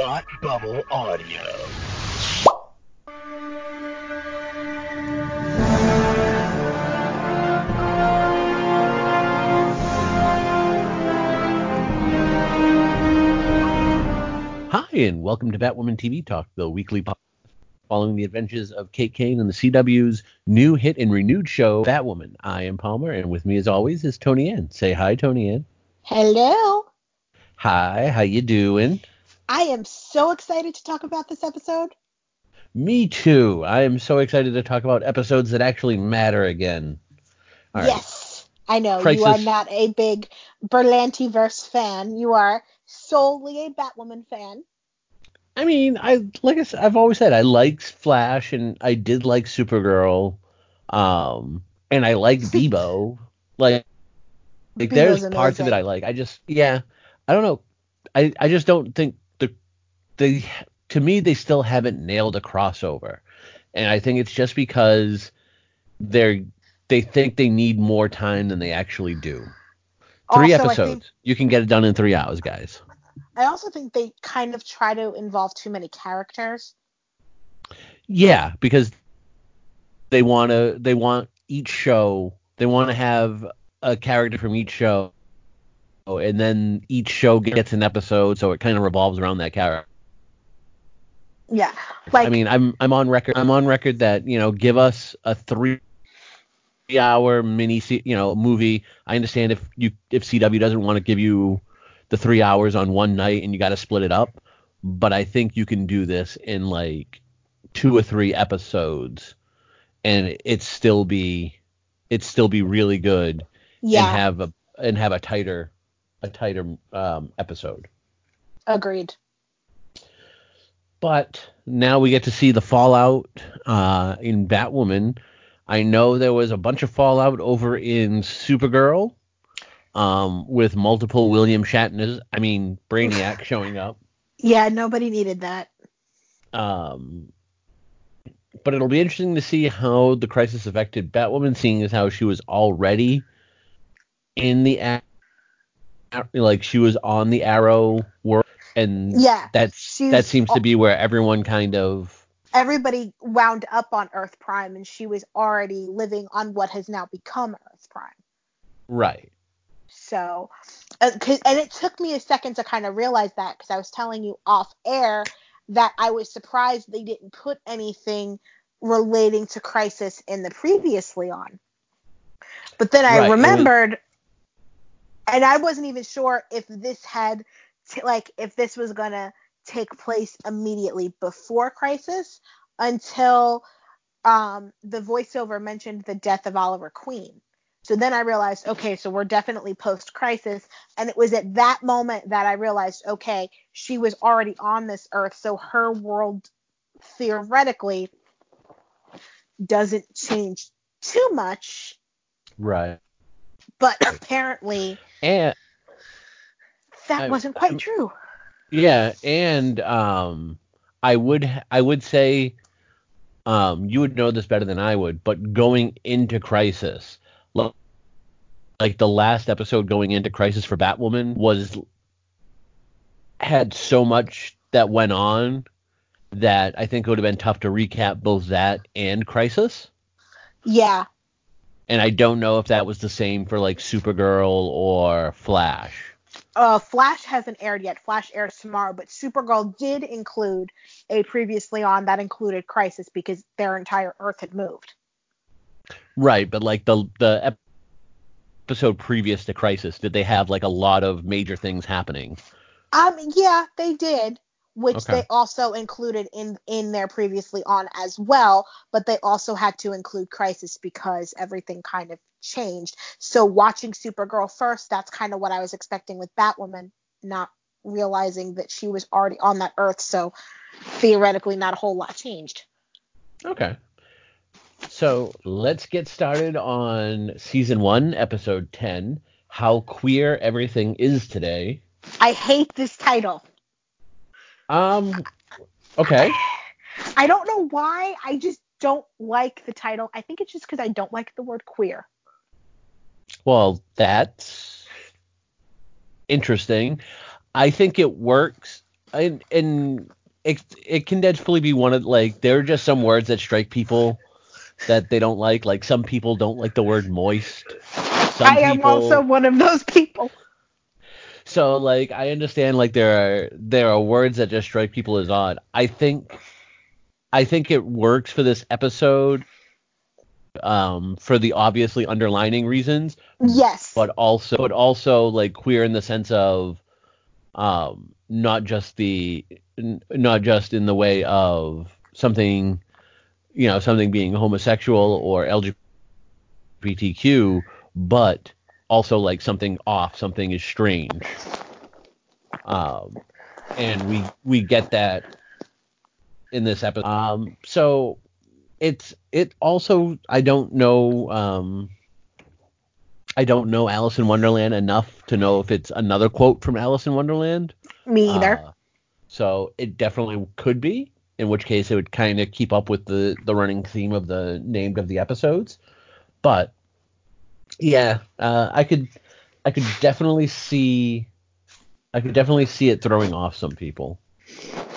Thought Bubble Audio. Hi, and welcome to Batwoman TV Talk, the weekly podcast following the adventures of Kate Kane and the CW's new hit and renewed show, Batwoman. I am Palmer, and with me, as always, is Tony Ann. Say hi, Tony Ann. Hello. Hi, how you doing? I am so excited to talk about this episode. Me too. I am so excited to talk about episodes that actually matter again. All yes. I know Crisis. you are not a big Berlantiverse fan. You are solely a Batwoman fan. I mean, I like I said, I've always said I liked Flash and I did like Supergirl, um, and I like Beebo. like, like there's parts of it I like. I just, yeah, I don't know. I I just don't think they to me they still haven't nailed a crossover, and I think it's just because they're they think they need more time than they actually do. Three also, episodes. Think, you can get it done in three hours, guys. I also think they kind of try to involve too many characters. Yeah, because they want to they want each show they want to have a character from each show and then each show gets an episode so it kind of revolves around that character. Yeah. Like I mean, I'm I'm on record I'm on record that, you know, give us a 3 hour mini you know, movie. I understand if you if CW doesn't want to give you the three hours on one night and you got to split it up. But I think you can do this in like two or three episodes, and it still be it still be really good. Yeah. And have a and have a tighter a tighter um, episode. Agreed. But now we get to see the fallout uh, in Batwoman. I know there was a bunch of fallout over in Supergirl um, with multiple William Shatners. I mean, Brainiac showing up. Yeah, nobody needed that. Um, but it'll be interesting to see how the crisis affected Batwoman, seeing as how she was already in the like she was on the Arrow world, and yeah, that's that seems to be where everyone kind of everybody wound up on Earth Prime, and she was already living on what has now become Earth Prime. Right. So, uh, and it took me a second to kind of realize that because I was telling you off air that I was surprised they didn't put anything relating to Crisis in the previously on. But then I right, remembered, and I wasn't even sure if this had, t- like, if this was gonna take place immediately before Crisis until um, the voiceover mentioned the death of Oliver Queen. So then I realized, okay, so we're definitely post crisis. And it was at that moment that I realized, okay, she was already on this earth. So her world theoretically doesn't change too much. Right. But apparently and that I, wasn't quite I, true. Yeah, and um I would I would say um you would know this better than I would, but going into crisis, like the last episode going into Crisis for Batwoman was had so much that went on that I think it would have been tough to recap both that and Crisis. Yeah. And I don't know if that was the same for like Supergirl or Flash. Uh, Flash hasn't aired yet. Flash airs tomorrow, but Supergirl did include a previously on that included Crisis because their entire Earth had moved. Right, but like the the episode previous to Crisis, did they have like a lot of major things happening? Um, yeah, they did, which okay. they also included in in their previously on as well, but they also had to include Crisis because everything kind of changed. So watching Supergirl first, that's kind of what I was expecting with Batwoman, not realizing that she was already on that Earth, so theoretically not a whole lot changed. Okay. So let's get started on season one, episode 10 How Queer Everything Is Today. I hate this title. Um, okay. I don't know why. I just don't like the title. I think it's just because I don't like the word queer. Well, that's interesting. I think it works. and and it it can definitely be one of like there are just some words that strike people that they don't like. Like some people don't like the word moist. Some I am people, also one of those people. So like I understand like there are there are words that just strike people as odd. I think I think it works for this episode um for the obviously underlining reasons. Yes. But also but also like queer in the sense of um not just the not just in the way of something you know something being homosexual or LGBTQ but also like something off something is strange um and we we get that in this episode um so it's it also I don't know um I don't know Alice in Wonderland enough to know if it's another quote from Alice in Wonderland. Me either. Uh, so it definitely could be, in which case it would kind of keep up with the the running theme of the named of the episodes. But yeah, uh, I could I could definitely see I could definitely see it throwing off some people.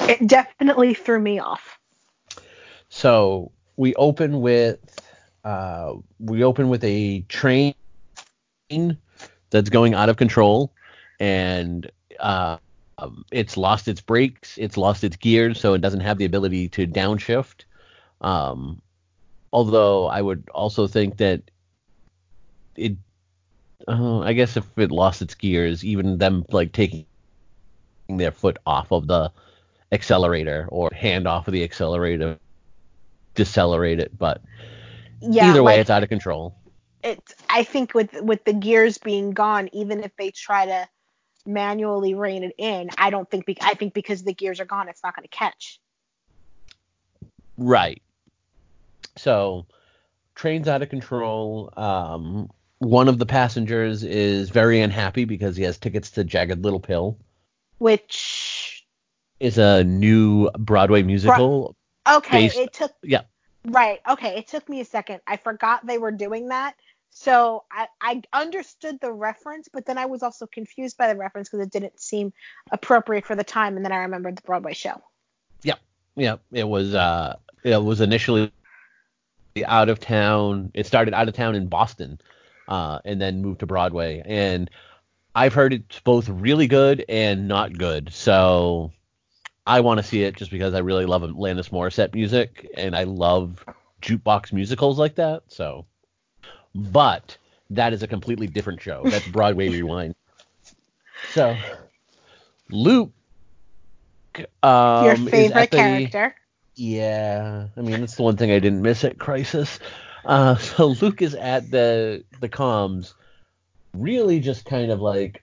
It definitely threw me off. So we open with uh, we open with a train that's going out of control, and uh, um, it's lost its brakes, it's lost its gears, so it doesn't have the ability to downshift. Um, although I would also think that it, uh, I guess if it lost its gears, even them like taking their foot off of the accelerator or hand off of the accelerator, decelerate it. But yeah, either way, like, it's out of control. It's I think with with the gears being gone, even if they try to manually rein it in, I don't think be- I think because the gears are gone, it's not going to catch. Right. So, train's out of control. Um, one of the passengers is very unhappy because he has tickets to Jagged Little Pill, which is a new Broadway musical. Okay, based- it took. Yeah. Right. Okay, it took me a second. I forgot they were doing that so I, I understood the reference, but then I was also confused by the reference because it didn't seem appropriate for the time. And then I remembered the Broadway show. Yep, yep. It was uh, it was initially out of town. It started out of town in Boston, uh, and then moved to Broadway. And I've heard it's both really good and not good. So I want to see it just because I really love Alanis Morissette music and I love jukebox musicals like that. So but that is a completely different show. That's Broadway Rewind. So, Luke. Um, Your favorite the, character. Yeah, I mean that's the one thing I didn't miss at Crisis. Uh, so Luke is at the the comms, really just kind of like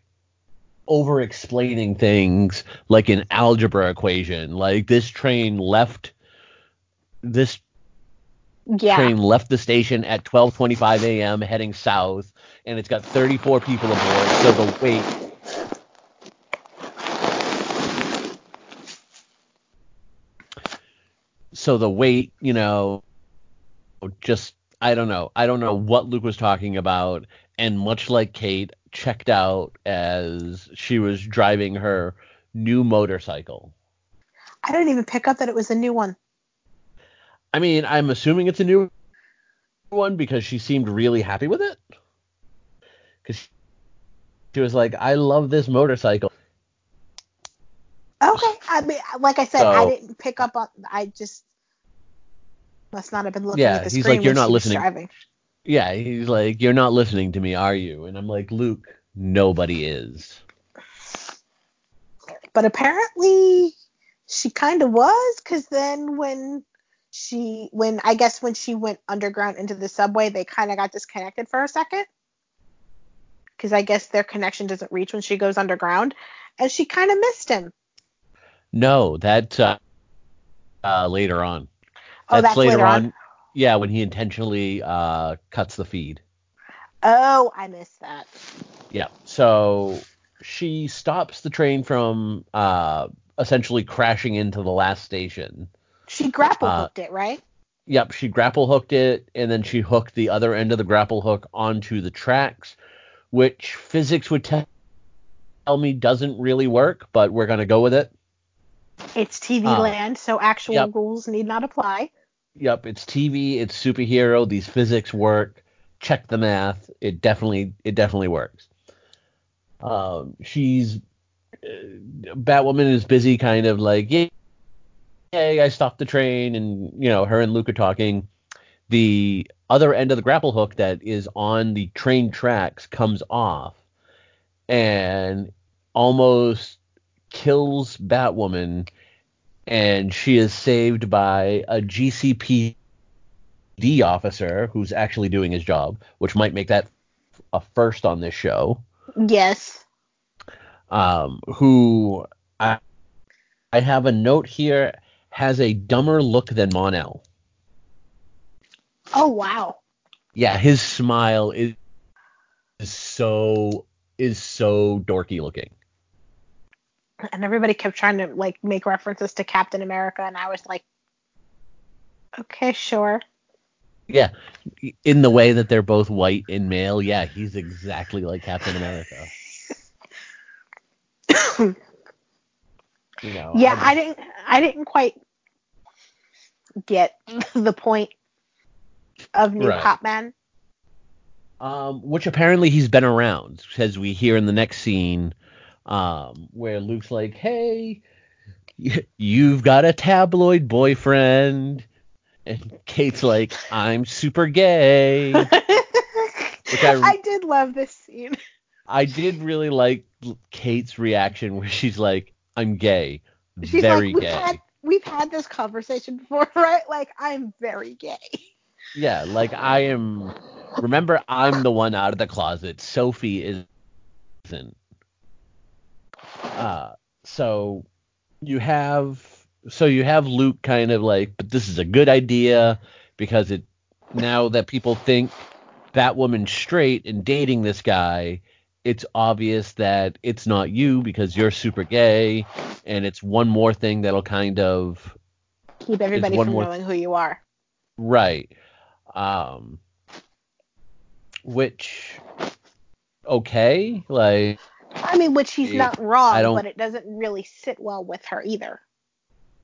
over explaining things like an algebra equation. Like this train left this yeah. train left the station at 12:25 a.m. heading south, and it's got 34 people aboard. So the wait. So the wait, you know, just I don't know. I don't know what Luke was talking about, and much like Kate, checked out as she was driving her new motorcycle. I didn't even pick up that it was a new one. I mean, I'm assuming it's a new one because she seemed really happy with it. Because she was like, I love this motorcycle. Okay. I mean, like I said, so, I didn't pick up on. I just must not have been looking yeah, at the he's screen like, you're not listening. Driving. Yeah, he's like, you're not listening to me, are you? And I'm like, Luke, nobody is. But apparently, she kind of was, because then when she when I guess when she went underground into the subway, they kind of got disconnected for a second because I guess their connection doesn't reach when she goes underground, and she kind of missed him. No, that uh, uh, later on. Oh, that's later, later on? on. Yeah, when he intentionally uh, cuts the feed. Oh, I missed that. Yeah. So she stops the train from uh, essentially crashing into the last station she grapple uh, hooked uh, it, right? Yep, she grapple hooked it, and then she hooked the other end of the grapple hook onto the tracks, which physics would tell me doesn't really work, but we're gonna go with it. It's TV uh, land, so actual yep. rules need not apply. Yep, it's TV, it's superhero, these physics work. Check the math. It definitely it definitely works. Um, she's uh, Batwoman is busy kind of like, yeah, hey, I stopped the train, and you know, her and Luke are talking. The other end of the grapple hook that is on the train tracks comes off, and almost kills Batwoman, and she is saved by a GCPD officer who's actually doing his job, which might make that a first on this show. Yes. Um, who I I have a note here has a dumber look than Mon-El. Oh wow. Yeah, his smile is, is so is so dorky looking. And everybody kept trying to like make references to Captain America and I was like okay, sure. Yeah, in the way that they're both white and male, yeah, he's exactly like Captain America. you know, yeah, I, I didn't I didn't quite get the point of New right. Hotman. Um, which apparently he's been around, as we hear in the next scene, um, where Luke's like, "Hey, you've got a tabloid boyfriend," and Kate's like, "I'm super gay." which I, I did love this scene. I did really like Kate's reaction where she's like, "I'm gay, she's very like, gay." Had, we've had this conversation before, right? Like, I'm very gay. Yeah, like I am. Remember, I'm the one out of the closet. Sophie isn't. Uh, so you have so you have Luke kind of like, but this is a good idea because it now that people think that woman's straight and dating this guy, it's obvious that it's not you because you're super gay, and it's one more thing that'll kind of keep everybody from more, knowing who you are. Right. Um, which okay, like. I mean, which he's not wrong, but it doesn't really sit well with her either.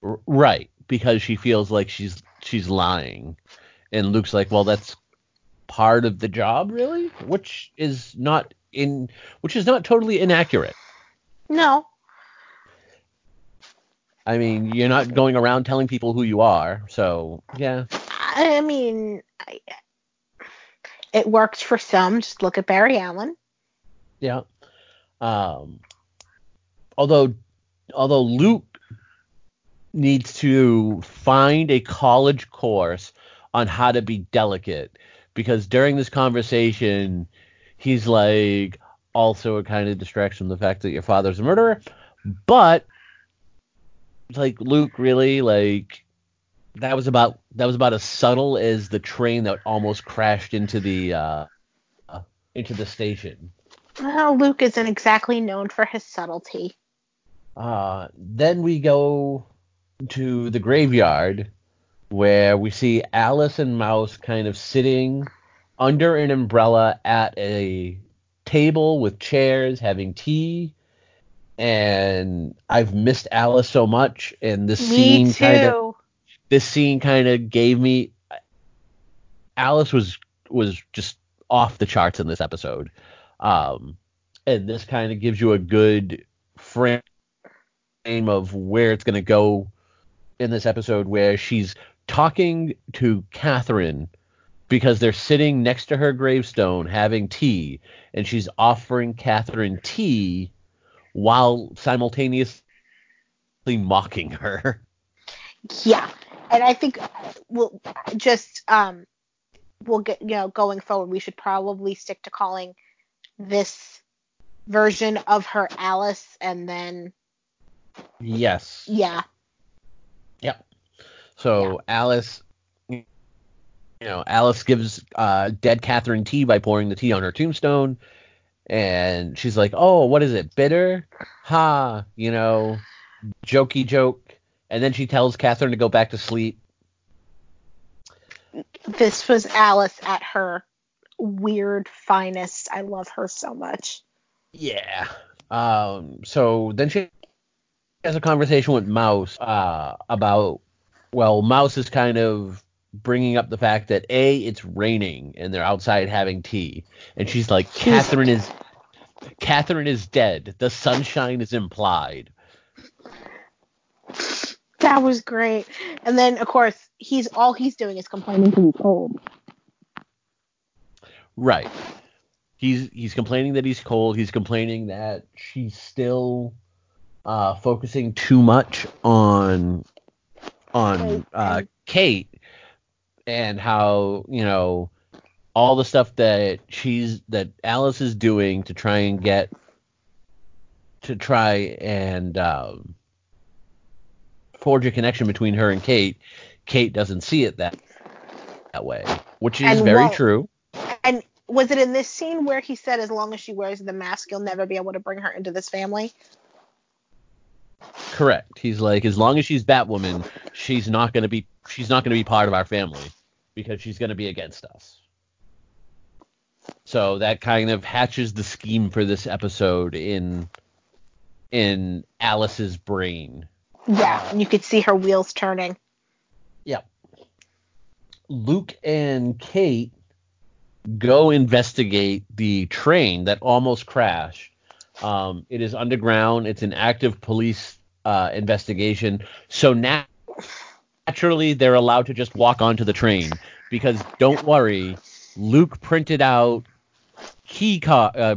Right, because she feels like she's she's lying, and Luke's like, well, that's part of the job, really, which is not in which is not totally inaccurate. No. I mean, you're not going around telling people who you are, so yeah. I mean, I, it works for some. Just look at Barry Allen. Yeah. Um. Although, although Luke needs to find a college course on how to be delicate, because during this conversation, he's like also a kind of distraction the fact that your father's a murderer, but like Luke really like that was about that was about as subtle as the train that almost crashed into the uh, into the station. Well, Luke isn't exactly known for his subtlety. Uh, then we go to the graveyard where we see Alice and Mouse kind of sitting under an umbrella at a table with chairs having tea and I've missed Alice so much and this me scene kind of this scene kind of gave me Alice was was just off the charts in this episode. Um and this kind of gives you a good frame of where it's going to go in this episode where she's talking to Catherine because they're sitting next to her gravestone having tea, and she's offering Catherine tea while simultaneously mocking her. Yeah, and I think we'll just um we'll get you know going forward we should probably stick to calling this version of her Alice and then yes yeah yep so yeah. Alice you know, Alice gives uh, dead Catherine tea by pouring the tea on her tombstone, and she's like, "Oh, what is it? Bitter? Ha! You know, jokey joke." And then she tells Catherine to go back to sleep. This was Alice at her weird finest. I love her so much. Yeah. Um. So then she has a conversation with Mouse uh, about well, Mouse is kind of bringing up the fact that a it's raining and they're outside having tea, and she's like, Catherine is Catherine is dead. The sunshine is implied. That was great. And then of course he's all he's doing is complaining to he's cold. Right. He's he's complaining that he's cold. He's complaining that she's still uh, focusing too much on on uh, Kate and how you know all the stuff that she's that Alice is doing to try and get to try and um, forge a connection between her and Kate. Kate doesn't see it that that way, which is and very well, true. Was it in this scene where he said, "As long as she wears the mask, you'll never be able to bring her into this family"? Correct. He's like, as long as she's Batwoman, she's not gonna be she's not gonna be part of our family because she's gonna be against us. So that kind of hatches the scheme for this episode in in Alice's brain. Yeah, and you could see her wheels turning. Yep. Luke and Kate go investigate the train that almost crashed. Um, it is underground. It's an active police uh, investigation. So now, naturally, they're allowed to just walk onto the train because don't worry, Luke printed out key car, uh,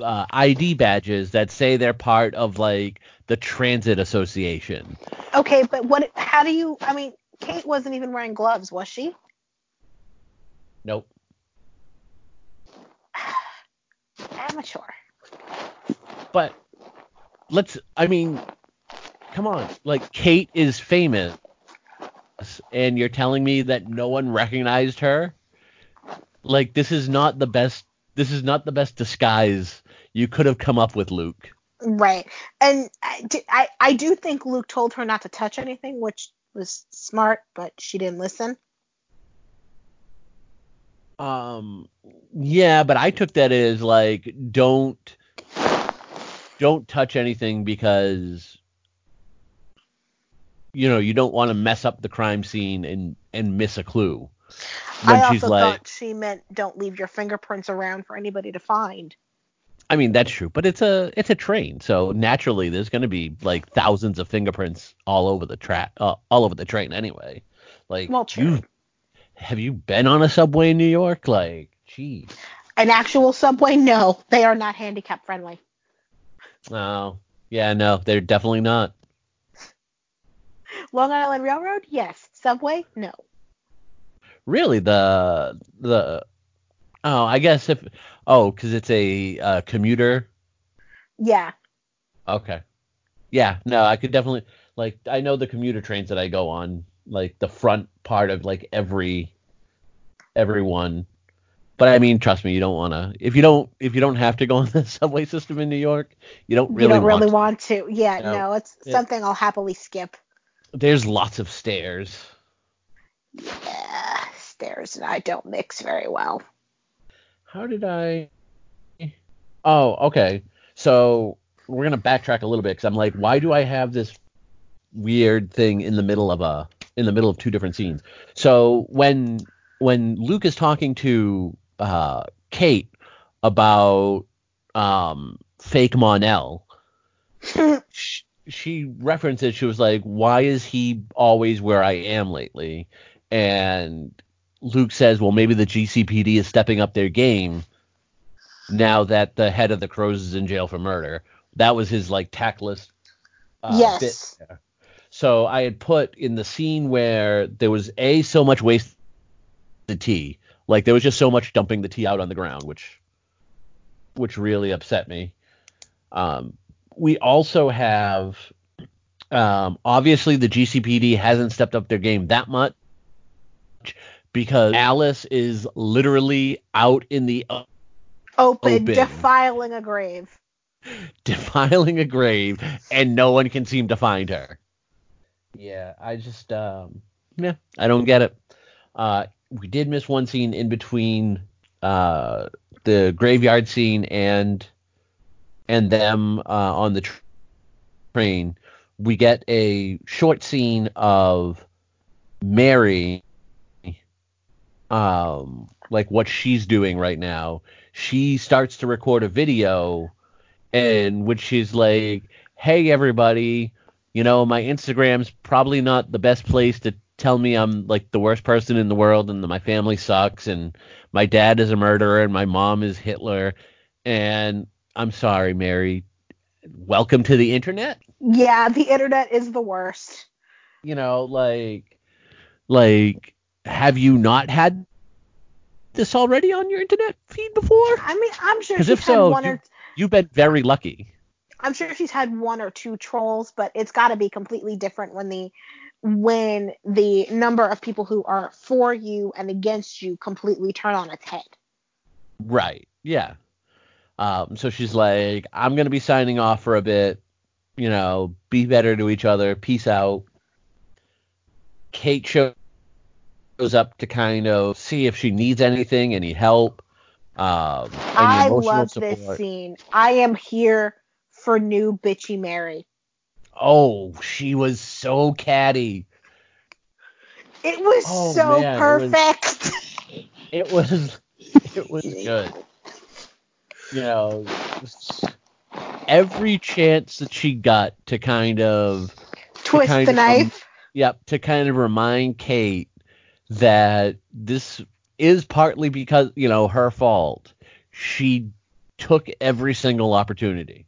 uh, ID badges that say they're part of like the transit association. Okay, but what? How do you? I mean, Kate wasn't even wearing gloves, was she? Nope. Amateur. But let's. I mean, come on. Like Kate is famous, and you're telling me that no one recognized her. Like this is not the best. This is not the best disguise you could have come up with, Luke. Right. And I, I, I do think Luke told her not to touch anything, which was smart, but she didn't listen. Um, yeah, but I took that as like don't don't touch anything because you know you don't want to mess up the crime scene and and miss a clue. When I also like, thought she meant don't leave your fingerprints around for anybody to find. I mean that's true, but it's a it's a train, so naturally there's going to be like thousands of fingerprints all over the track, uh, all over the train anyway. Like well, you have you been on a subway in New York? Like, geez. An actual subway? No, they are not handicap friendly. Oh, yeah, no, they're definitely not. Long Island Railroad? Yes. Subway? No. Really, the the oh, I guess if oh, because it's a uh, commuter. Yeah. Okay. Yeah, no, I could definitely like I know the commuter trains that I go on, like the front part of like every everyone. But I mean, trust me, you don't want to. If you don't, if you don't have to go on the subway system in New York, you don't really. You don't really want to. Want to. Yeah, no, no it's it, something I'll happily skip. There's lots of stairs. Yeah, stairs and I don't mix very well. How did I? Oh, okay. So we're gonna backtrack a little bit because I'm like, why do I have this weird thing in the middle of a in the middle of two different scenes? So when when Luke is talking to uh, Kate about um, fake Mon-El, she, she references she was like, "Why is he always where I am lately?" And Luke says, "Well, maybe the GCPD is stepping up their game now that the head of the Crows is in jail for murder." That was his like tactless uh, yes. bit. So I had put in the scene where there was a so much waste the tea, like there was just so much dumping the tea out on the ground, which which really upset me. Um, we also have um, obviously the GCPD hasn't stepped up their game that much because Alice is literally out in the open, open, defiling a grave. Defiling a grave, and no one can seem to find her. Yeah, I just, um, yeah, I don't get it. Uh, we did miss one scene in between uh, the graveyard scene and and them uh, on the tr- train we get a short scene of Mary, um, like what she's doing right now. She starts to record a video, and which she's like, "Hey everybody, you know my Instagram's probably not the best place to tell me I'm like the worst person in the world and that my family sucks and my dad is a murderer and my mom is Hitler and I'm sorry, Mary. Welcome to the internet. Yeah, the internet is the worst. You know, like like have you not had this already on your internet feed before? I mean, I'm sure she's if had so, one you, or you've been very lucky. I'm sure she's had one or two trolls, but it's got to be completely different when the when the number of people who are for you and against you completely turn on its head. Right. Yeah. Um, so she's like, I'm gonna be signing off for a bit. You know, be better to each other. Peace out. Kate shows up to kind of see if she needs anything, any help. Um, any I love support. this scene. I am here for new bitchy Mary. Oh, she was so catty. It was oh, so man, perfect. It was, it was it was good. You know, every chance that she got to kind of twist kind the of, knife. yep, to kind of remind Kate that this is partly because, you know, her fault. She took every single opportunity.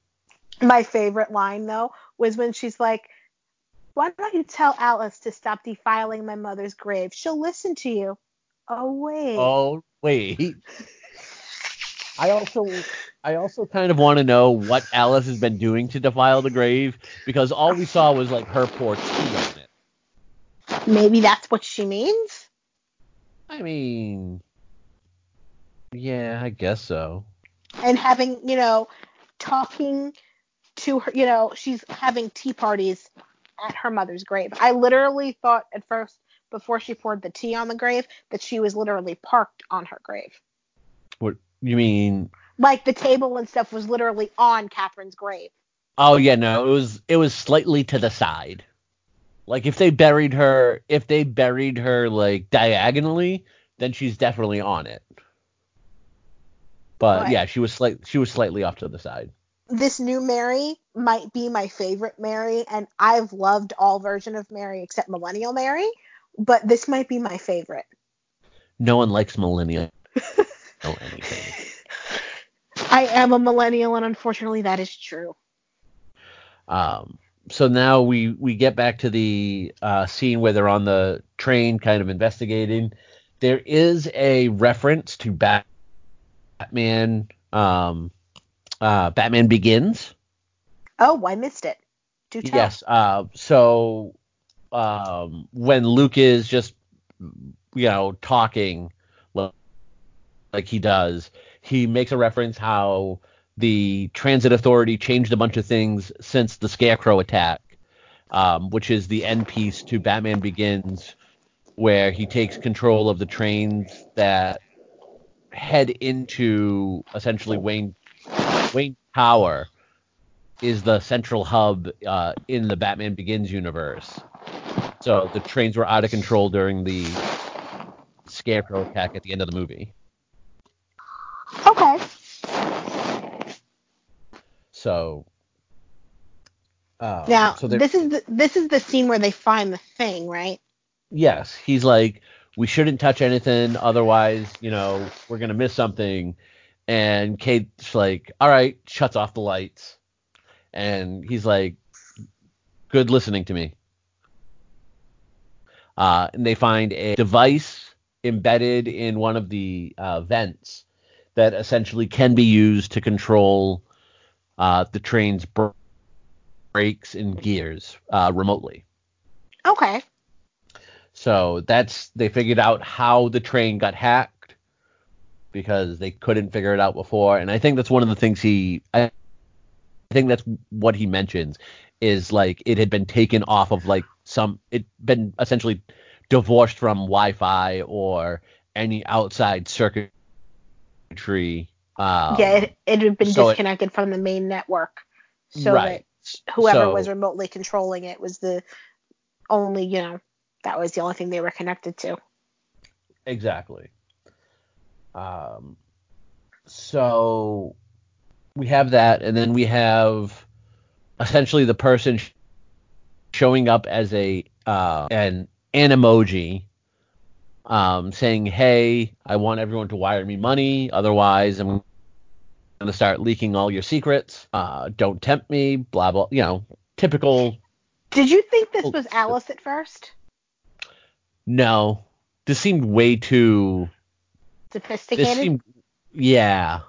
My favorite line though was when she's like, "Why don't you tell Alice to stop defiling my mother's grave? She'll listen to you." Oh wait. Oh wait. I also I also kind of want to know what Alice has been doing to defile the grave because all we saw was like her poor tea on it. Maybe that's what she means. I mean, yeah, I guess so. And having, you know, talking to her, you know, she's having tea parties at her mother's grave. I literally thought at first, before she poured the tea on the grave, that she was literally parked on her grave. What you mean? Like the table and stuff was literally on Catherine's grave. Oh yeah, no, it was it was slightly to the side. Like if they buried her, if they buried her like diagonally, then she's definitely on it. But, but yeah, she was slight she was slightly off to the side this new Mary might be my favorite Mary, and I've loved all version of Mary except Millennial Mary, but this might be my favorite. No one likes Millennial anything. I am a millennial, and unfortunately, that is true. Um, so now we we get back to the uh, scene where they're on the train, kind of investigating. There is a reference to Batman. Um, uh, Batman Begins. Oh, I missed it. Do tell. Yes. Uh, so um, when Luke is just you know talking like he does, he makes a reference how the transit authority changed a bunch of things since the Scarecrow attack, um, which is the end piece to Batman Begins, where he takes control of the trains that head into essentially Wayne Wayne Tower is the central hub uh, in the Batman Begins universe. So the trains were out of control during the Scarecrow attack at the end of the movie. Okay. So. Uh, now so this is the, this is the scene where they find the thing, right? Yes, he's like, we shouldn't touch anything, otherwise, you know, we're gonna miss something. And Kate's like, all right, shuts off the lights. And he's like, good listening to me. Uh, and they find a device embedded in one of the uh, vents that essentially can be used to control uh, the train's brakes and gears uh, remotely. Okay. So that's they figured out how the train got hacked because they couldn't figure it out before. And I think that's one of the things he, I think that's what he mentions is like it had been taken off of like some, it had been essentially divorced from Wi-Fi or any outside circuitry. Um, yeah, it, it had been so disconnected it, from the main network. So right. whoever So- was remotely controlling it was the only, you know, that was the only thing they were connected to. Exactly. Um, so we have that, and then we have essentially the person sh- showing up as a uh, an an emoji, um, saying, "Hey, I want everyone to wire me money, otherwise I'm going to start leaking all your secrets. Uh, don't tempt me." Blah blah. You know, typical. Did you think this Oh, was Alice at first? No, this seemed way too Sophisticated? This seemed, yeah.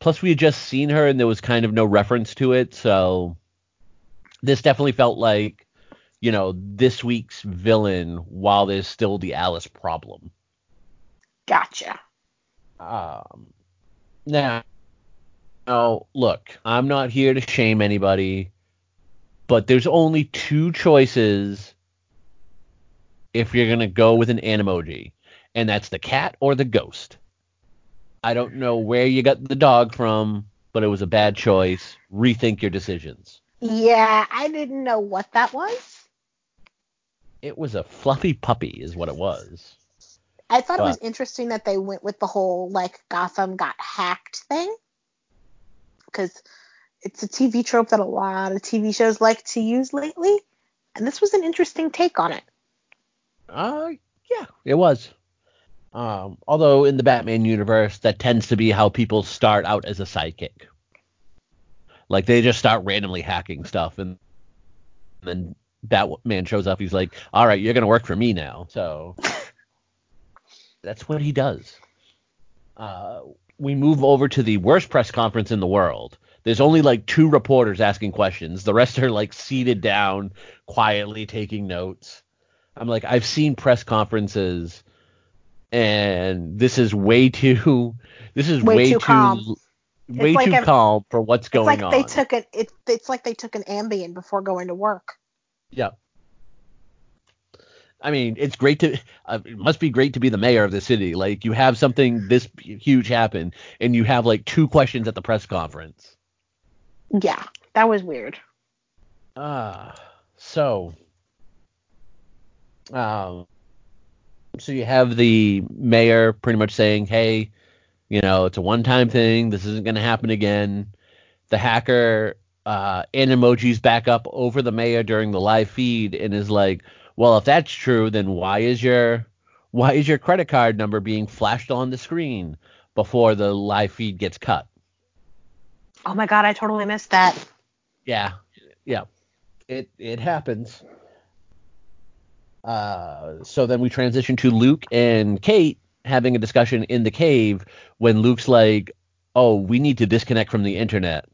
Plus, we had just seen her, and there was kind of no reference to it, so this definitely felt like, you know, this week's villain, while there's still the Alice problem. Gotcha. Um, now, now, look, I'm not here to shame anybody, but there's only two choices if you're gonna go with an emoji, and that's the cat or the ghost. I don't know where you got the dog from, but it was a bad choice. Rethink your decisions. Yeah, I didn't know what that was. It was a fluffy puppy, is what it was. I thought it was interesting that they went with the whole like Gotham got hacked thing. Because it's a TV trope that a lot of TV shows like to use lately. And this was an interesting take on it. Uh, yeah, it was. Um, although in the Batman universe, that tends to be how people start out as a sidekick. Like they just start randomly hacking stuff, and then Batman shows up. He's like, "All right, you're gonna work for me now." So that's what he does. Uh, we move over to the worst press conference in the world. There's only like two reporters asking questions. The rest are like seated down, quietly taking notes. I'm like, I've seen press conferences, and this is way too, this is Way way, too calm. way like too calm for what's going It's like on. they took an it, it's like they took an Ambien before going to work. Yeah. I mean, it's great to. Uh, it must be great to be the mayor of the city. Like you have something this huge happen, and you have like two questions at the press conference. Yeah, that was weird. Ah, so, um, so you have the mayor pretty much saying, "Hey, you know, it's a one-time thing. This isn't going to happen again." The hacker uh, emojis back up over the mayor during the live feed and is like, "Well, if that's true, then why is your why is your credit card number being flashed on the screen before the live feed gets cut?" Oh my god, I totally missed that. Yeah, yeah, it it happens. Uh, so then we transition to Luke and Kate having a discussion in the cave when Luke's like, "Oh, we need to disconnect from the internet,"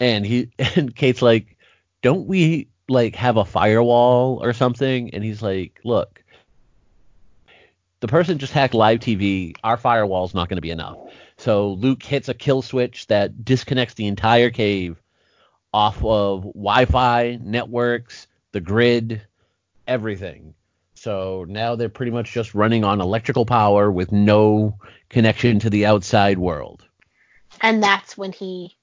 and he and Kate's like, "Don't we like have a firewall or something?" And he's like, "Look." The person just hacked live TV. Our firewall's not going to be enough. So Luke hits a kill switch that disconnects the entire cave off of Wi-Fi, networks, the grid, everything. So now they're pretty much just running on electrical power with no connection to the outside world. And that's when he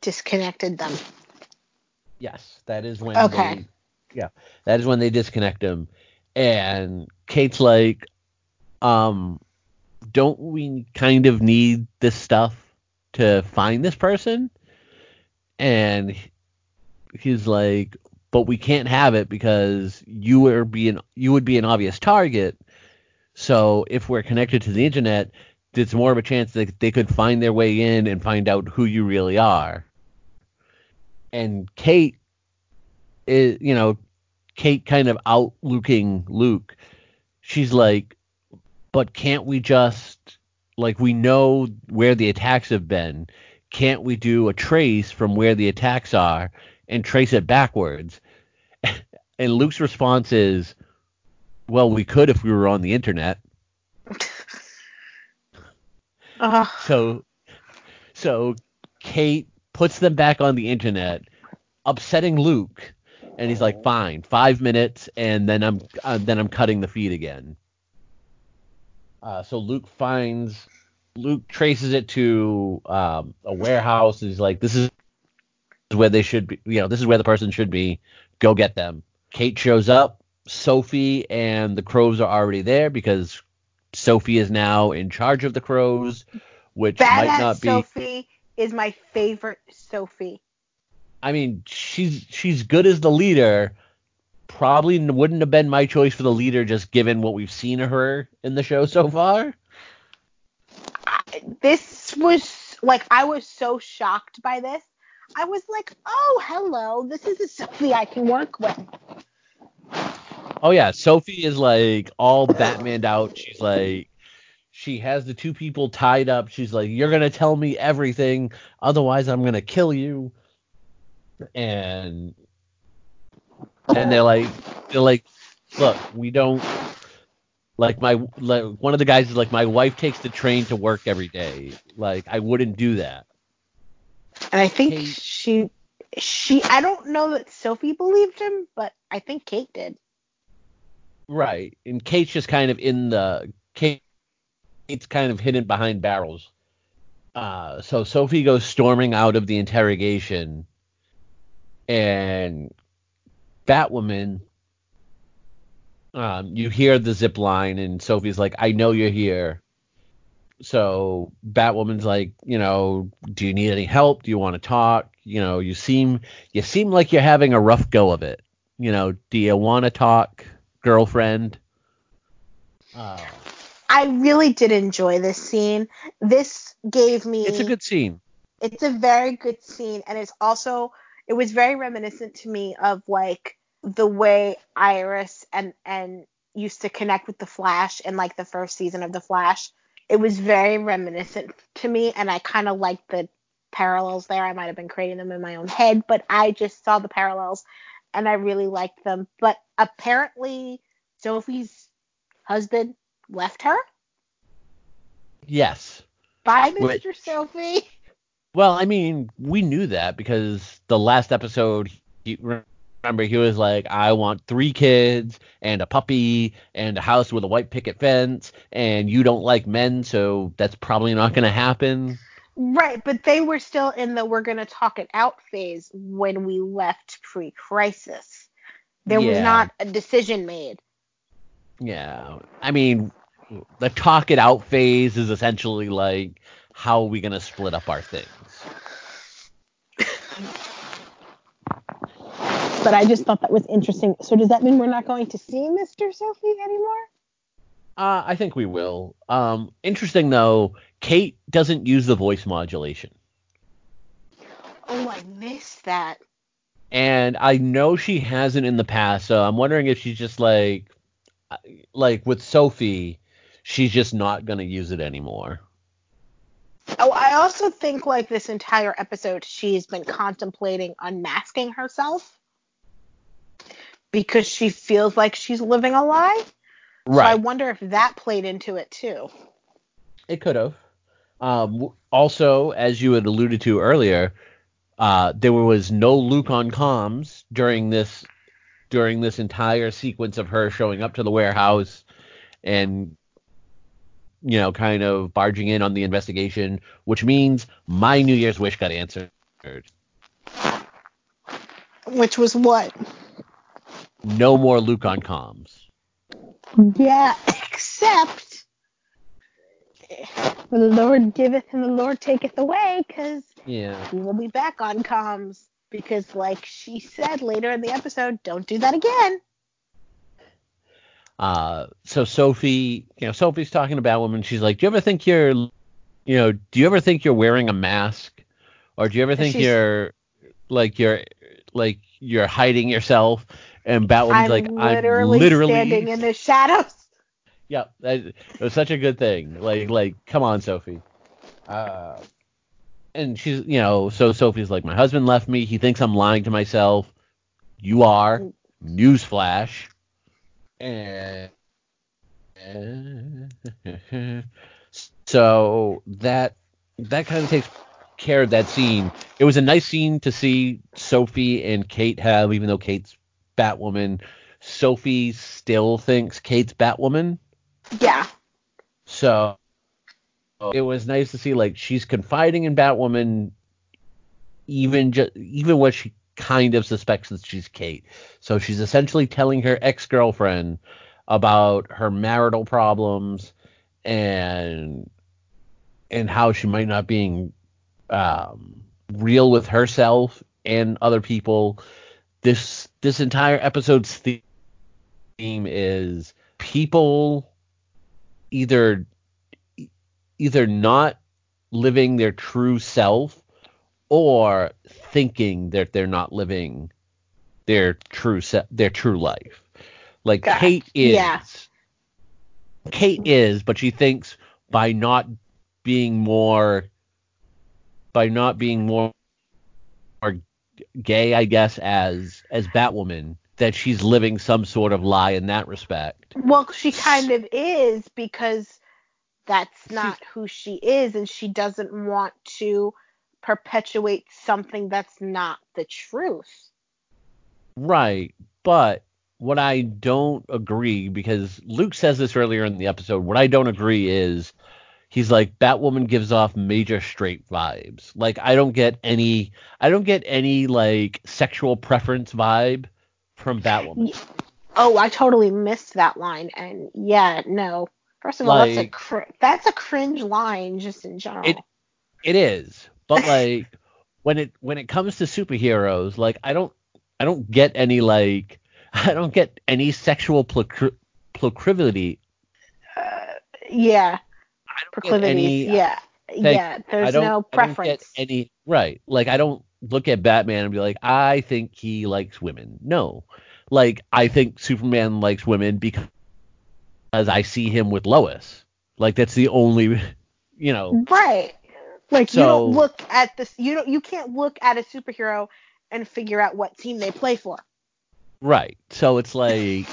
disconnected them. Yes, that is when Okay. they Yeah, that is when they disconnect him. And Kate's like um don't we kind of need this stuff to find this person? And he's like, but we can't have it because you are being you would be an obvious target. So if we're connected to the internet, it's more of a chance that they could find their way in and find out who you really are. And Kate is, you know, Kate kind of out looking Luke. She's like, but can't we just like we know where the attacks have been? Can't we do a trace from where the attacks are and trace it backwards? And Luke's response is, well, we could if we were on the internet. Ugh. So, so Kate puts them back on the internet, upsetting Luke, and he's like, "Fine, five minutes, and then I'm uh, then I'm cutting the feed again." Uh, so Luke finds, Luke traces it to um, a warehouse. And he's like, "This is where they should be. You know, this is where the person should be. Go get them. Kate shows up. Sophie and the crows are already there because Sophie is now in charge of the crows, which Badass might not be. Sophie is my favorite Sophie. I mean, she's she's good as the leader. Probably wouldn't have been my choice for the leader, just given what we've seen of her in the show so far. This was like I was so shocked by this. I was like, oh hello, this is a Sophie I can work with. Oh yeah, Sophie is like all Batmaned out. She's like she has the two people tied up. She's like, You're gonna tell me everything, otherwise I'm gonna kill you. And and they're like they're like, Look, we don't like my like, one of the guys is like my wife takes the train to work every day. Like I wouldn't do that. And I think she she I don't know that Sophie believed him, but I think Kate did. Right. And Kate's just kind of in the Kate's kind of hidden behind barrels. Uh, so Sophie goes storming out of the interrogation, and Batwoman. Um, you hear the zip line, and Sophie's like, "I know you're here." So Batwoman's like, you know, do you need any help? Do you want to talk? You know, you seem you seem like you're having a rough go of it. You know, do you want to talk? Girlfriend. Uh, I really did enjoy this scene. This gave me. It's a good scene. It's a very good scene, and it's also it was very reminiscent to me of like the way Iris and and used to connect with the Flash in like the first season of the Flash. It was very reminiscent to me, and I kind of liked the parallels there. I might have been creating them in my own head, but I just saw the parallels and I really liked them. But apparently, Sophie's husband left her. Yes. Bye, Mr. Which, Sophie. Well, I mean, we knew that because the last episode, he, remember, he was like, I want three kids and a puppy and a house with a white picket fence, and you don't like men, so that's probably not going to happen. Right, but they were still in the we're going to talk it out phase when we left pre crisis. There yeah. was not a decision made. Yeah. I mean, the talk it out phase is essentially like, how are we going to split up our things? but I just thought that was interesting. So does that mean we're not going to see Mr. Sophie anymore? Uh, I think we will. Um, interesting though, Kate doesn't use the voice modulation. Oh, I missed that. And I know she hasn't in the past, so I'm wondering if she's just like, like with Sophie, she's just not gonna use it anymore. Oh, I also think like this entire episode, she's been contemplating unmasking herself because she feels like she's living a lie. Right. So I wonder if that played into it too. It could have. Um, also, as you had alluded to earlier, uh, there was no Luke on comms during this during this entire sequence of her showing up to the warehouse and you know kind of barging in on the investigation, which means my New Year's wish got answered. Which was what? No more Luke on comms. Yeah, except the Lord giveth and the Lord taketh away, because yeah, we will be back on comms. Because, like she said later in the episode, don't do that again. Uh, so Sophie, you know, Sophie's talking about women. She's like, do you ever think you're, you know, do you ever think you're wearing a mask, or do you ever think She's, you're, like you're, like you're hiding yourself? And Batwoman's I'm like, literally I'm literally standing in the shadows. Yeah, that, it was such a good thing. Like, like, come on, Sophie. Uh, and she's, you know, so Sophie's like, my husband left me. He thinks I'm lying to myself. You are. Newsflash. And so that that kind of takes care of that scene. It was a nice scene to see Sophie and Kate have, even though Kate's Batwoman. Sophie still thinks Kate's Batwoman. Yeah. So it was nice to see like she's confiding in Batwoman even just even when she kind of suspects that she's Kate. So she's essentially telling her ex-girlfriend about her marital problems and and how she might not being um, real with herself and other people. This this entire episode's theme is people either either not living their true self or thinking that they're not living their true se- their true life. Like God. Kate is yeah. Kate is, but she thinks by not being more by not being more, more gay, I guess, as as Batwoman, that she's living some sort of lie in that respect. Well, she kind of is because that's not who she is, and she doesn't want to perpetuate something that's not the truth. Right, but what I don't agree because Luke says this earlier in the episode. What I don't agree is he's like Batwoman gives off major straight vibes. Like I don't get any I don't get any like sexual preference vibe from Batwoman. Oh, I totally missed that line and yeah, no. First of all, like, that's a cr- that's a cringe line just in general. It it is. But like when it when it comes to superheroes, like I don't I don't get any like I don't get any sexual proclivity. Uh, yeah proclivities. yeah, yeah. There's no preference. any right. Like I don't look at Batman and be like, I think he likes women. No, like I think Superman likes women because I see him with Lois. Like that's the only, you know. Right. Like so, you don't look at this. You don't. You can't look at a superhero and figure out what team they play for. Right. So it's like.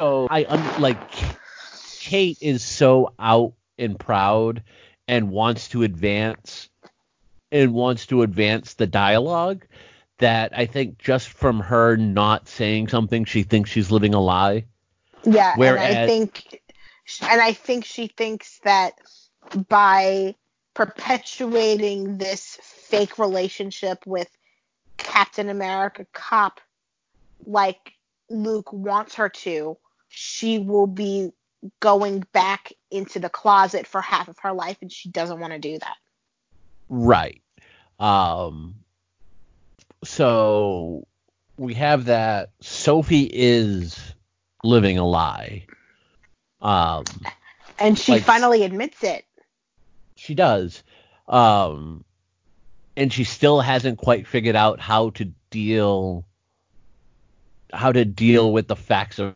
So I un- like Kate is so out and proud and wants to advance and wants to advance the dialogue that I think just from her not saying something, she thinks she's living a lie. Yeah, Whereas, and I think, and I think she thinks that by perpetuating this fake relationship with Captain America cop, like Luke wants her to, she will be going back into the closet for half of her life and she doesn't want to do that. Right. Um so we have that Sophie is living a lie. Um and she like, finally admits it. She does. Um and she still hasn't quite figured out how to deal how to deal with the facts of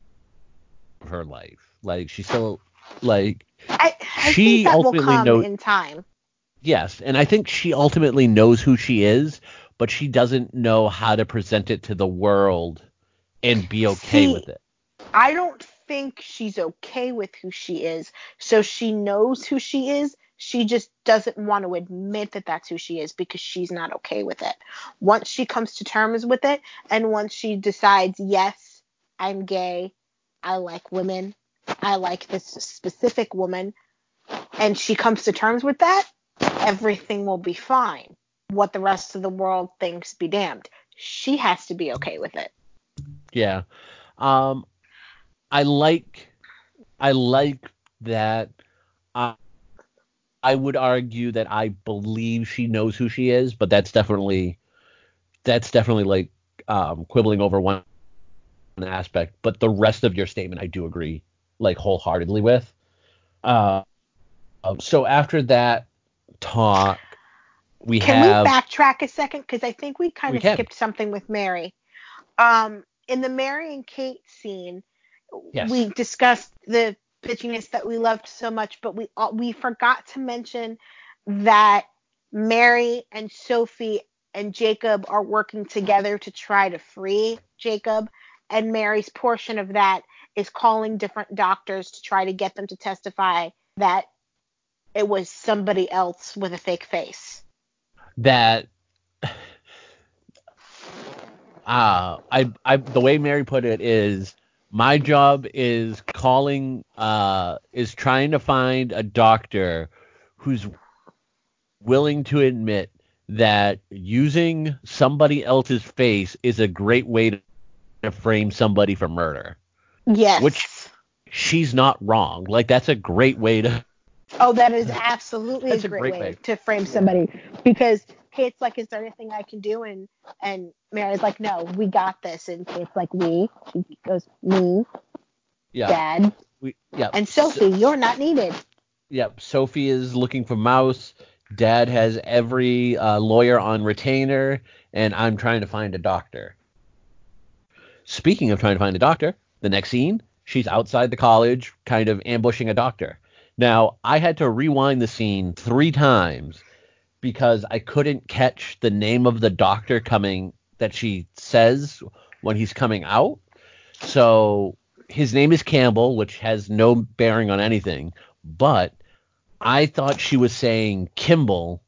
her life. Like she still like I, I she ultimately knows in time. Yes, and I think she ultimately knows who she is, but she doesn't know how to present it to the world and be okay See, with it. I don't think she's okay with who she is. So she knows who she is. She just doesn't want to admit that that's who she is because she's not okay with it. Once she comes to terms with it and once she decides, yes, I'm gay, I like women, I like this specific woman, and she comes to terms with that, everything will be fine. What the rest of the world thinks be damned. She has to be okay with it. Yeah. Um I like I like that I I would argue that I believe she knows who she is, but that's definitely that's definitely like um, quibbling over one aspect. But the rest of your statement, I do agree like wholeheartedly with. Uh, um, so after that talk, we can have. we backtrack a second because I think we kind of skipped something with Mary. Um, in the Mary and Kate scene, yes. we discussed the bitchiness that we loved so much, but we we forgot to mention that Mary and Sophie and Jacob are working together to try to free Jacob, and Mary's portion of that is calling different doctors to try to get them to testify that it was somebody else with a fake face. That uh I I the way Mary put it is my job is calling uh is trying to find a doctor who's willing to admit that using somebody else's face is a great way to frame somebody for murder. Yes. Which she's not wrong. Like that's a great way to. Oh, that is absolutely a great, a great, way, way to frame somebody because Kate's like, "Is there anything I can do?" and and Mary's like, "No, we got this." And Kate's like, "We." She goes, "Me." Yeah. Dad. We, yeah. And Sophie, so, you're not needed. Yep. Sophie is looking for Mouse. Dad has every uh, lawyer on retainer, and I'm trying to find a doctor. Speaking of trying to find a doctor, the next scene, she's outside the college, kind of ambushing a doctor. Now, I had to rewind the scene three times because I couldn't catch the name of the doctor coming that she says when he's coming out. So his name is Campbell, which has no bearing on anything, but I thought she was saying Kimble,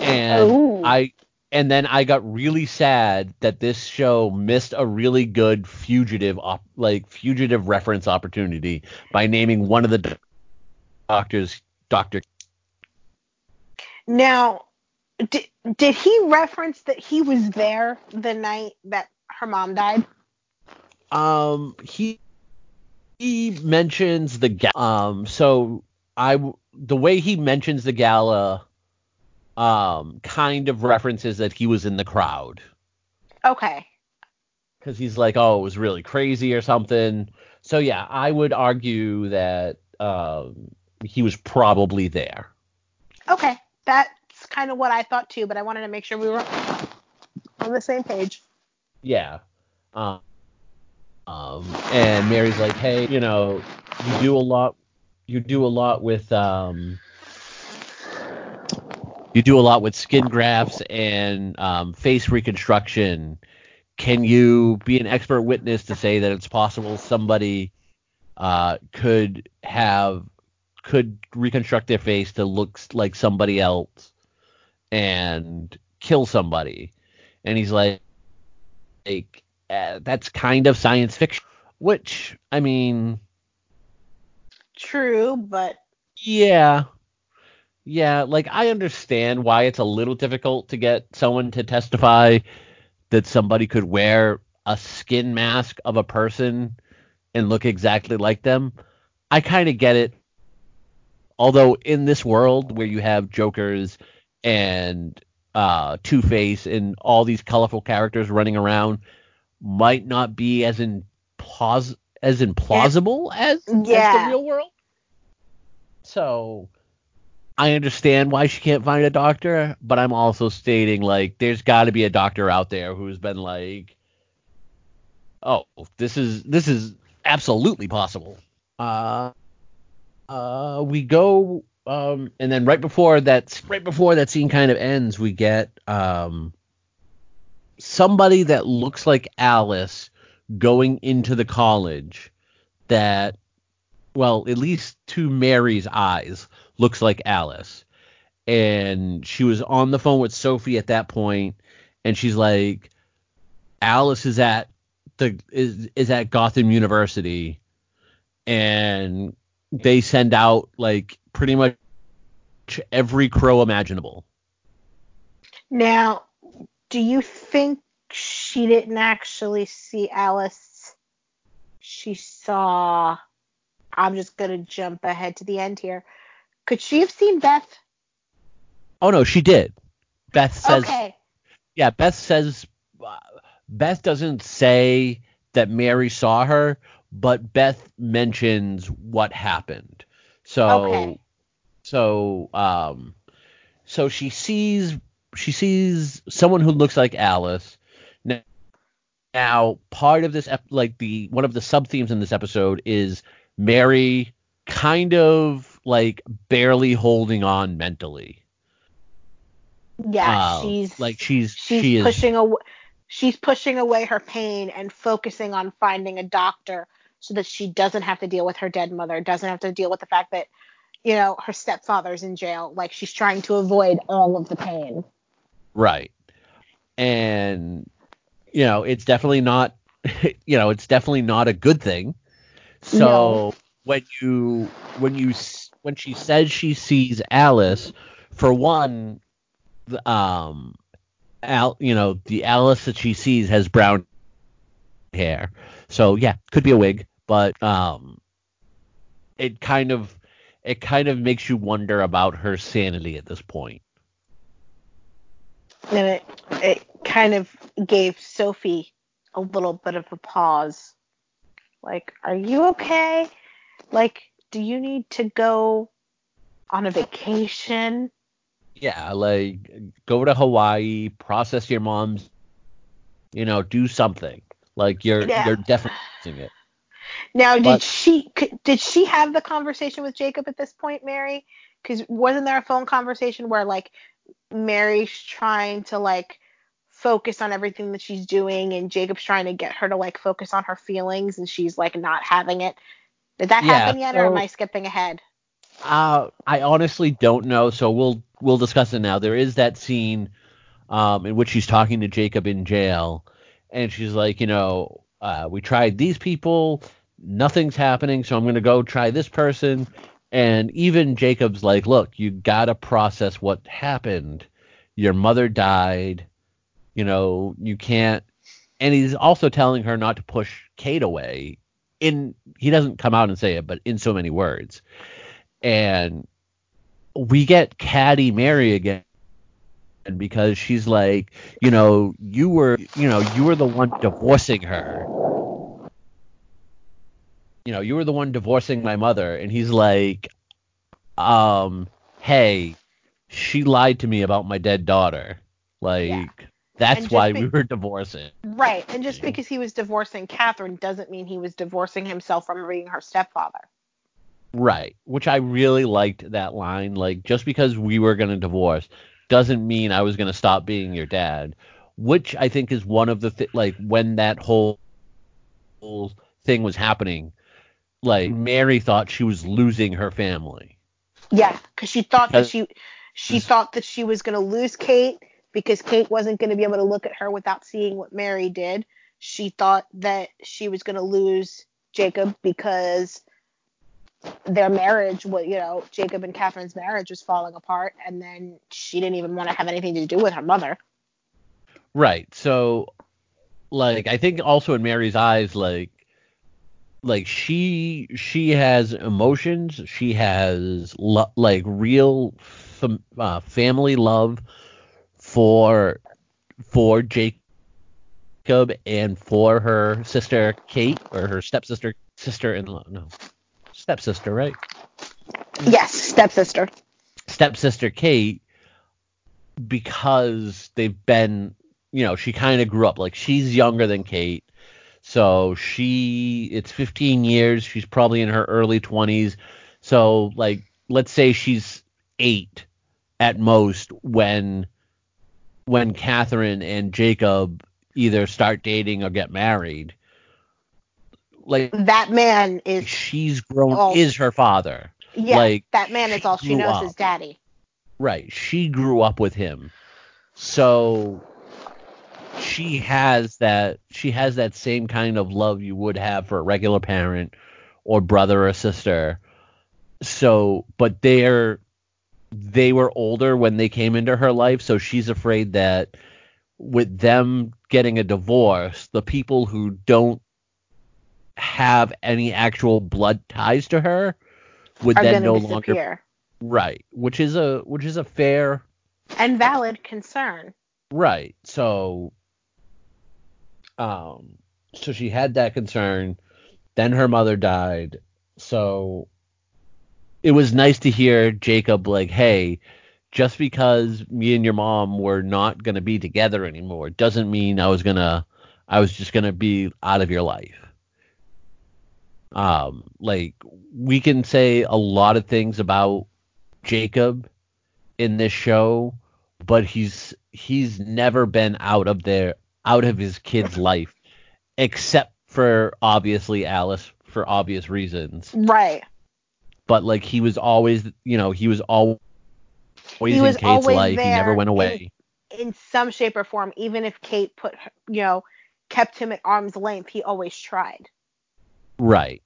and. I and then I got really sad that this show missed a really good fugitive op, like fugitive reference opportunity by naming one of the doctors Doctor. Now, did did he reference that he was there the night that her mom died? Um, he he mentions the gala. um so I the way he mentions the gala um kind of references that he was in the crowd. Okay. Cuz he's like, "Oh, it was really crazy or something." So yeah, I would argue that um he was probably there. Okay. That's kind of what I thought too, but I wanted to make sure we were on the same page. Yeah. Um, um and Mary's like, "Hey, you know, you do a lot you do a lot with um, you do a lot with skin grafts and um, face reconstruction. Can you be an expert witness to say that it's possible somebody uh, could have could reconstruct their face to look like somebody else and kill somebody? And he's like, like uh, that's kind of science fiction. Which I mean, true, but yeah. Yeah, like I understand why it's a little difficult to get someone to testify that somebody could wear a skin mask of a person and look exactly like them. I kind of get it. Although in this world where you have Jokers and uh, Two Face and all these colorful characters running around, might not be as in pause as implausible as, yeah. as the real world. So I understand why she can't find a doctor, but I'm also stating like there's got to be a doctor out there who's been like, oh, this is this is absolutely possible. Uh, uh, we go, um, and then right before that, right before that scene kind of ends, we get um somebody that looks like Alice going into the college that well, at least to Mary's eyes, looks like Alice. And she was on the phone with Sophie at that point, and she's like, Alice is at the is is at Gotham University, and they send out like pretty much every crow imaginable. Now, do you think she didn't actually see Alice? She saw I'm just gonna jump ahead to the end here. Could she have seen Beth? Oh no, she did. Beth says. Okay. Yeah, Beth says. Uh, Beth doesn't say that Mary saw her, but Beth mentions what happened. So. Okay. So um, so she sees she sees someone who looks like Alice. Now, now part of this ep- like the one of the sub themes in this episode is Mary kind of like barely holding on mentally. Yeah, uh, she's like she's she's she pushing away she's pushing away her pain and focusing on finding a doctor so that she doesn't have to deal with her dead mother, doesn't have to deal with the fact that you know her stepfather's in jail. Like she's trying to avoid all of the pain. Right. And you know, it's definitely not you know, it's definitely not a good thing so no. when you when you when she says she sees Alice, for one, um, Al, you know, the Alice that she sees has brown hair. So yeah, could be a wig, but um, it kind of it kind of makes you wonder about her sanity at this point. And it it kind of gave Sophie a little bit of a pause. Like, are you okay? Like, do you need to go on a vacation? Yeah, like go to Hawaii, process your mom's, you know, do something. Like you're yeah. you're definitely doing it. Now, did but, she did she have the conversation with Jacob at this point, Mary? Because wasn't there a phone conversation where like Mary's trying to like focus on everything that she's doing and Jacob's trying to get her to like focus on her feelings and she's like not having it. Did that yeah, happen yet, so, or am I skipping ahead? Uh, I honestly don't know, so we'll we'll discuss it now. There is that scene um, in which she's talking to Jacob in jail, and she's like, you know, uh, we tried these people, nothing's happening, so I'm gonna go try this person. And even Jacob's like, look, you gotta process what happened. Your mother died. You know, you can't. And he's also telling her not to push Kate away. In he doesn't come out and say it, but in so many words. And we get Caddy Mary again because she's like, you know, you were, you know, you were the one divorcing her. You know, you were the one divorcing my mother, and he's like, um, hey, she lied to me about my dead daughter. Like, yeah. That's why be- we were divorcing. Right, and just because he was divorcing Catherine doesn't mean he was divorcing himself from being her stepfather. Right, which I really liked that line. Like, just because we were going to divorce doesn't mean I was going to stop being your dad. Which I think is one of the th- like when that whole, whole thing was happening, like Mary thought she was losing her family. Yeah, because she thought that she she thought that she was going to lose Kate because Kate wasn't going to be able to look at her without seeing what Mary did. She thought that she was going to lose Jacob because their marriage was, you know, Jacob and Catherine's marriage was falling apart, and then she didn't even want to have anything to do with her mother. Right. So, like, I think also in Mary's eyes, like, like she she has emotions, she has lo- like real fam- uh, family love for for Jacob and for her sister Kate or her stepsister sister in law no stepsister, right? Yes, stepsister. Stepsister Kate, because they've been, you know, she kind of grew up like she's younger than Kate. So she, it's 15 years. She's probably in her early 20s. So, like, let's say she's eight at most when when Catherine and Jacob either start dating or get married like that man is she's grown all, is her father. Yeah, like that man is all she knows up. is daddy. Right. She grew up with him. So she has that she has that same kind of love you would have for a regular parent or brother or sister. So, but they're they were older when they came into her life, so she's afraid that with them getting a divorce, the people who don't have any actual blood ties to her would Are then no disappear. longer right, which is a which is a fair and valid concern. Right. So um so she had that concern, then her mother died. So it was nice to hear Jacob like, "Hey, just because me and your mom were not to be together anymore doesn't mean I was to I was just to be out of your life." Um, like we can say a lot of things about Jacob in this show, but he's he's never been out of there out of his kid's life, except for obviously Alice for obvious reasons. Right. But like he was always, you know, he was always he was in Kate's life. He never went away. In, in some shape or form, even if Kate put, you know, kept him at arm's length, he always tried. Right.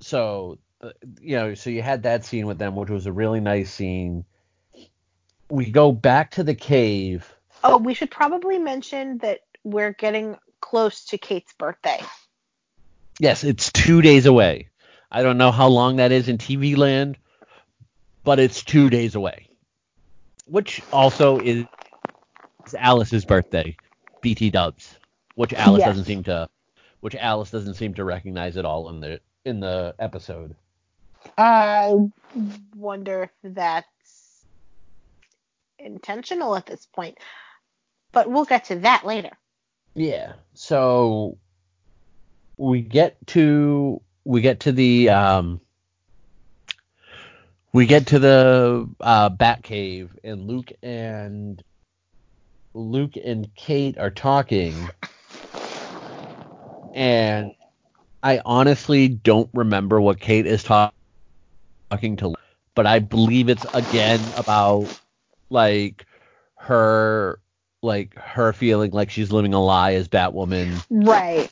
So uh, you know, so you had that scene with them, which was a really nice scene. We go back to the cave. Oh, we should probably mention that we're getting close to Kate's birthday. Yes, it's two days away. I don't know how long that is in TV land, but it's two days away. Which also is Alice's birthday, BT Dubs, which Alice yes. doesn't seem to, which Alice doesn't seem to recognize at all in the in the episode. I wonder if that's intentional at this point, but we'll get to that later. Yeah. So we get to we get to the um we get to the uh, Bat Cave, and Luke and Luke and Kate are talking, and I honestly don't remember what Kate is talk- talking to, but I believe it's again about like her like her feeling like she's living a lie as Batwoman. Right.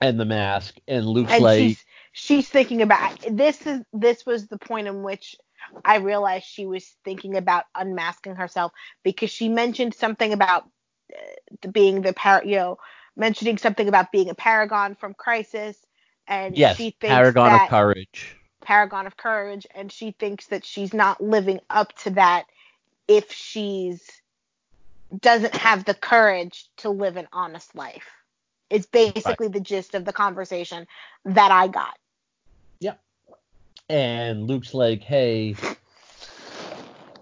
And the mask and Luke's and like she's, she's thinking about this is this was the point in which I realized she was thinking about unmasking herself because she mentioned something about uh, being the par you know mentioning something about being a paragon from Crisis and yes, she thinks paragon of courage. Paragon of courage and she thinks that she's not living up to that if she's doesn't have the courage to live an honest life. It's basically right. the gist of the conversation that I got. Yep. And Luke's like, hey,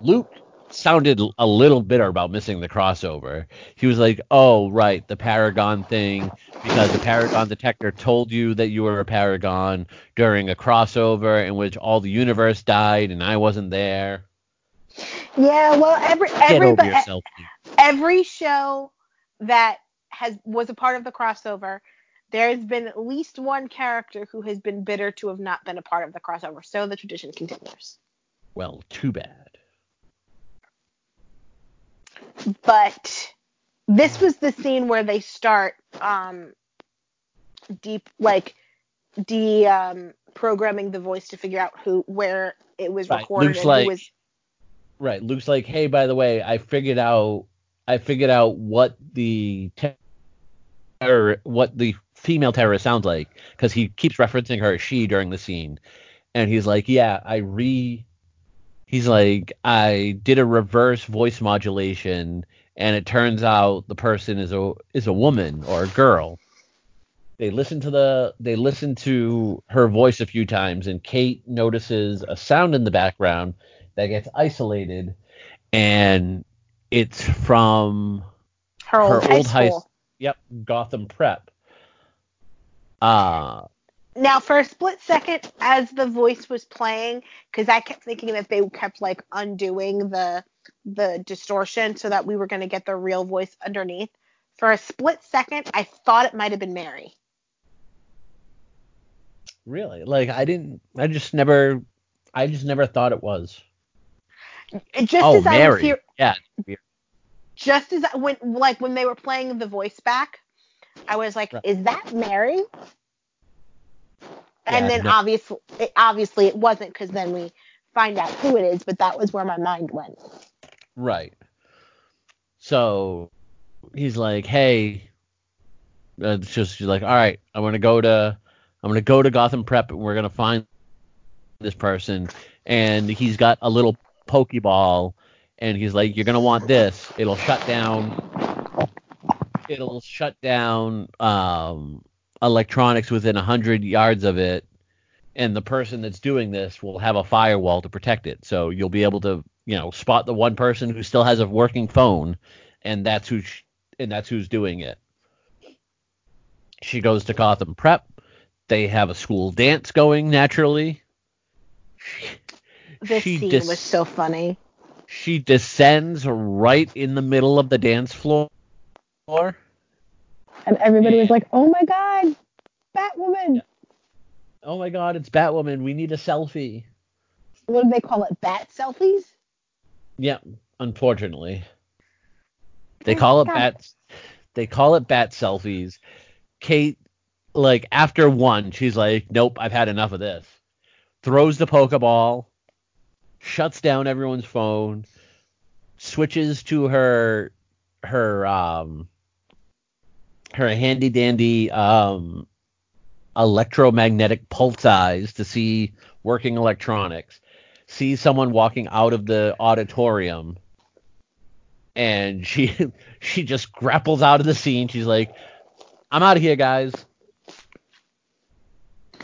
Luke sounded a little bitter about missing the crossover. He was like, oh, right, the Paragon thing, because the Paragon detector told you that you were a Paragon during a crossover in which all the universe died and I wasn't there. Yeah, well, every every every show that has was a part of the crossover, there has been at least one character who has been bitter to have not been a part of the crossover. So the tradition continues. Well, too bad. But this was the scene where they start um deep like de um programming the voice to figure out who where it was right. recorded Luke's like, was Right. Luke's like, hey, by the way, I figured out I figured out what the terror, what the female terrorist sounds like because he keeps referencing her as she during the scene, and he's like, yeah, I re. He's like, I did a reverse voice modulation, and it turns out the person is a is a woman or a girl. They listen to the they listen to her voice a few times, and Kate notices a sound in the background that gets isolated, and it's from her old, her high, old high school. Yep, Gotham Prep. Uh now for a split second as the voice was playing because i kept thinking that they kept like undoing the the distortion so that we were going to get the real voice underneath for a split second i thought it might have been mary really like i didn't i just never i just never thought it was just oh, as Mary. I was here, yeah. Just as I, when like when they were playing the voice back, I was like, right. "Is that Mary?" And then no. obviously, it, obviously it wasn't because then we find out who it is. But that was where my mind went. Right. So he's like, "Hey," uh, it's just she's like, "All right, I'm gonna go to, I'm gonna go to Gotham Prep, and we're gonna find this person." And he's got a little Pokeball, and he's like, "You're gonna want this. It'll shut down. It'll shut down um, electronics within a hundred yards of it, and the person that's doing this will have a firewall to protect it. So you'll be able to, you know, spot the one person who still has a working phone, and that's who, sh- and that's who's doing it." She goes to Gotham Prep. They have a school dance going naturally. This she scene des- was so funny. She descends right in the middle of the dance floor. And everybody was like, "Oh my god, Batwoman!" Oh my god, it's Batwoman. We need a selfie. What do they call it? Bat selfies? Yeah, unfortunately. They oh call it bat they call it bat selfies. Kate like after one, she's like, "Nope, I've had enough of this." throws the Pokeball, shuts down everyone's phone, switches to her her um her handy dandy um electromagnetic pulse eyes to see working electronics, sees someone walking out of the auditorium, and she she just grapples out of the scene. She's like, "I'm out of here, guys."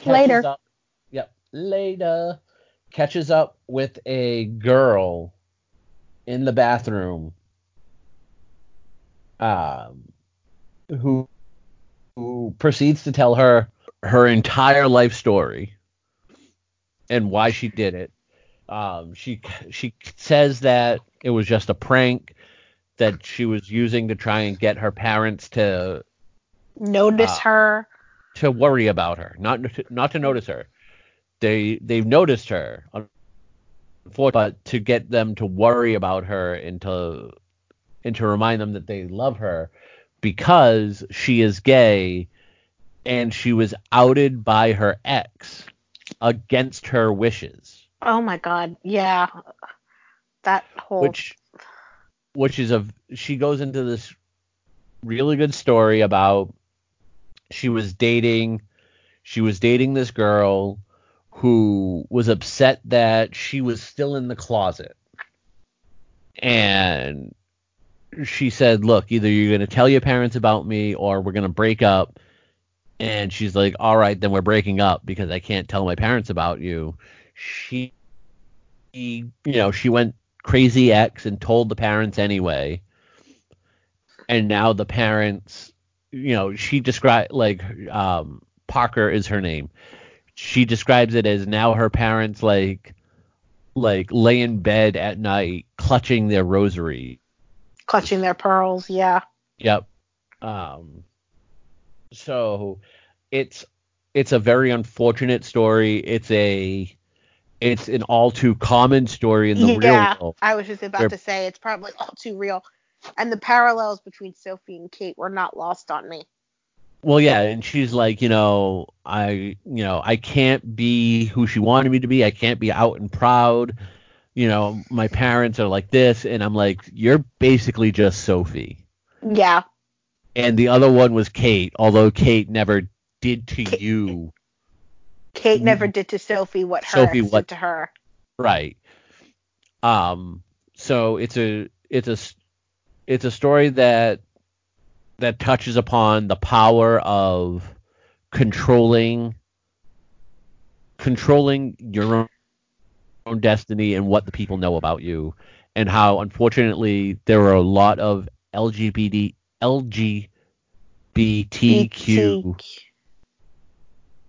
Later. Yep, later. Catches up with a girl in the bathroom, um, who who proceeds to tell her her entire life story and why she did it. Um, she she says that it was just a prank that she was using to try and get her parents to notice uh, her, to worry about her, not not to notice her. They they've noticed her, but to get them to worry about her and to and to remind them that they love her because she is gay and she was outed by her ex against her wishes. Oh my god, yeah. That whole which which is a she goes into this really good story about she was dating she was dating this girl who was upset that she was still in the closet. And she said, "Look, either you're going to tell your parents about me or we're going to break up." And she's like, "All right, then we're breaking up because I can't tell my parents about you." She, you know, she went crazy ex and told the parents anyway. And now the parents, you know, she described like um, Parker is her name. She describes it as now her parents like like lay in bed at night clutching their rosary clutching their pearls. Yeah. Yep. Um. So it's it's a very unfortunate story. It's a it's an all too common story in the yeah, real world. I was just about They're, to say it's probably all too real. And the parallels between Sophie and Kate were not lost on me. Well, yeah, and she's like, you know, I, you know, I can't be who she wanted me to be. I can't be out and proud you know, my parents are like this, and I'm like, you're basically just Sophie. Yeah. And the other one was Kate, although Kate never did to Kate, you. Kate never did to Sophie what her Sophie what, did to her. Right. Um. So it's a it's a it's a story that that touches upon the power of controlling controlling your own own destiny and what the people know about you, and how unfortunately there are a lot of LGBT LGBTQ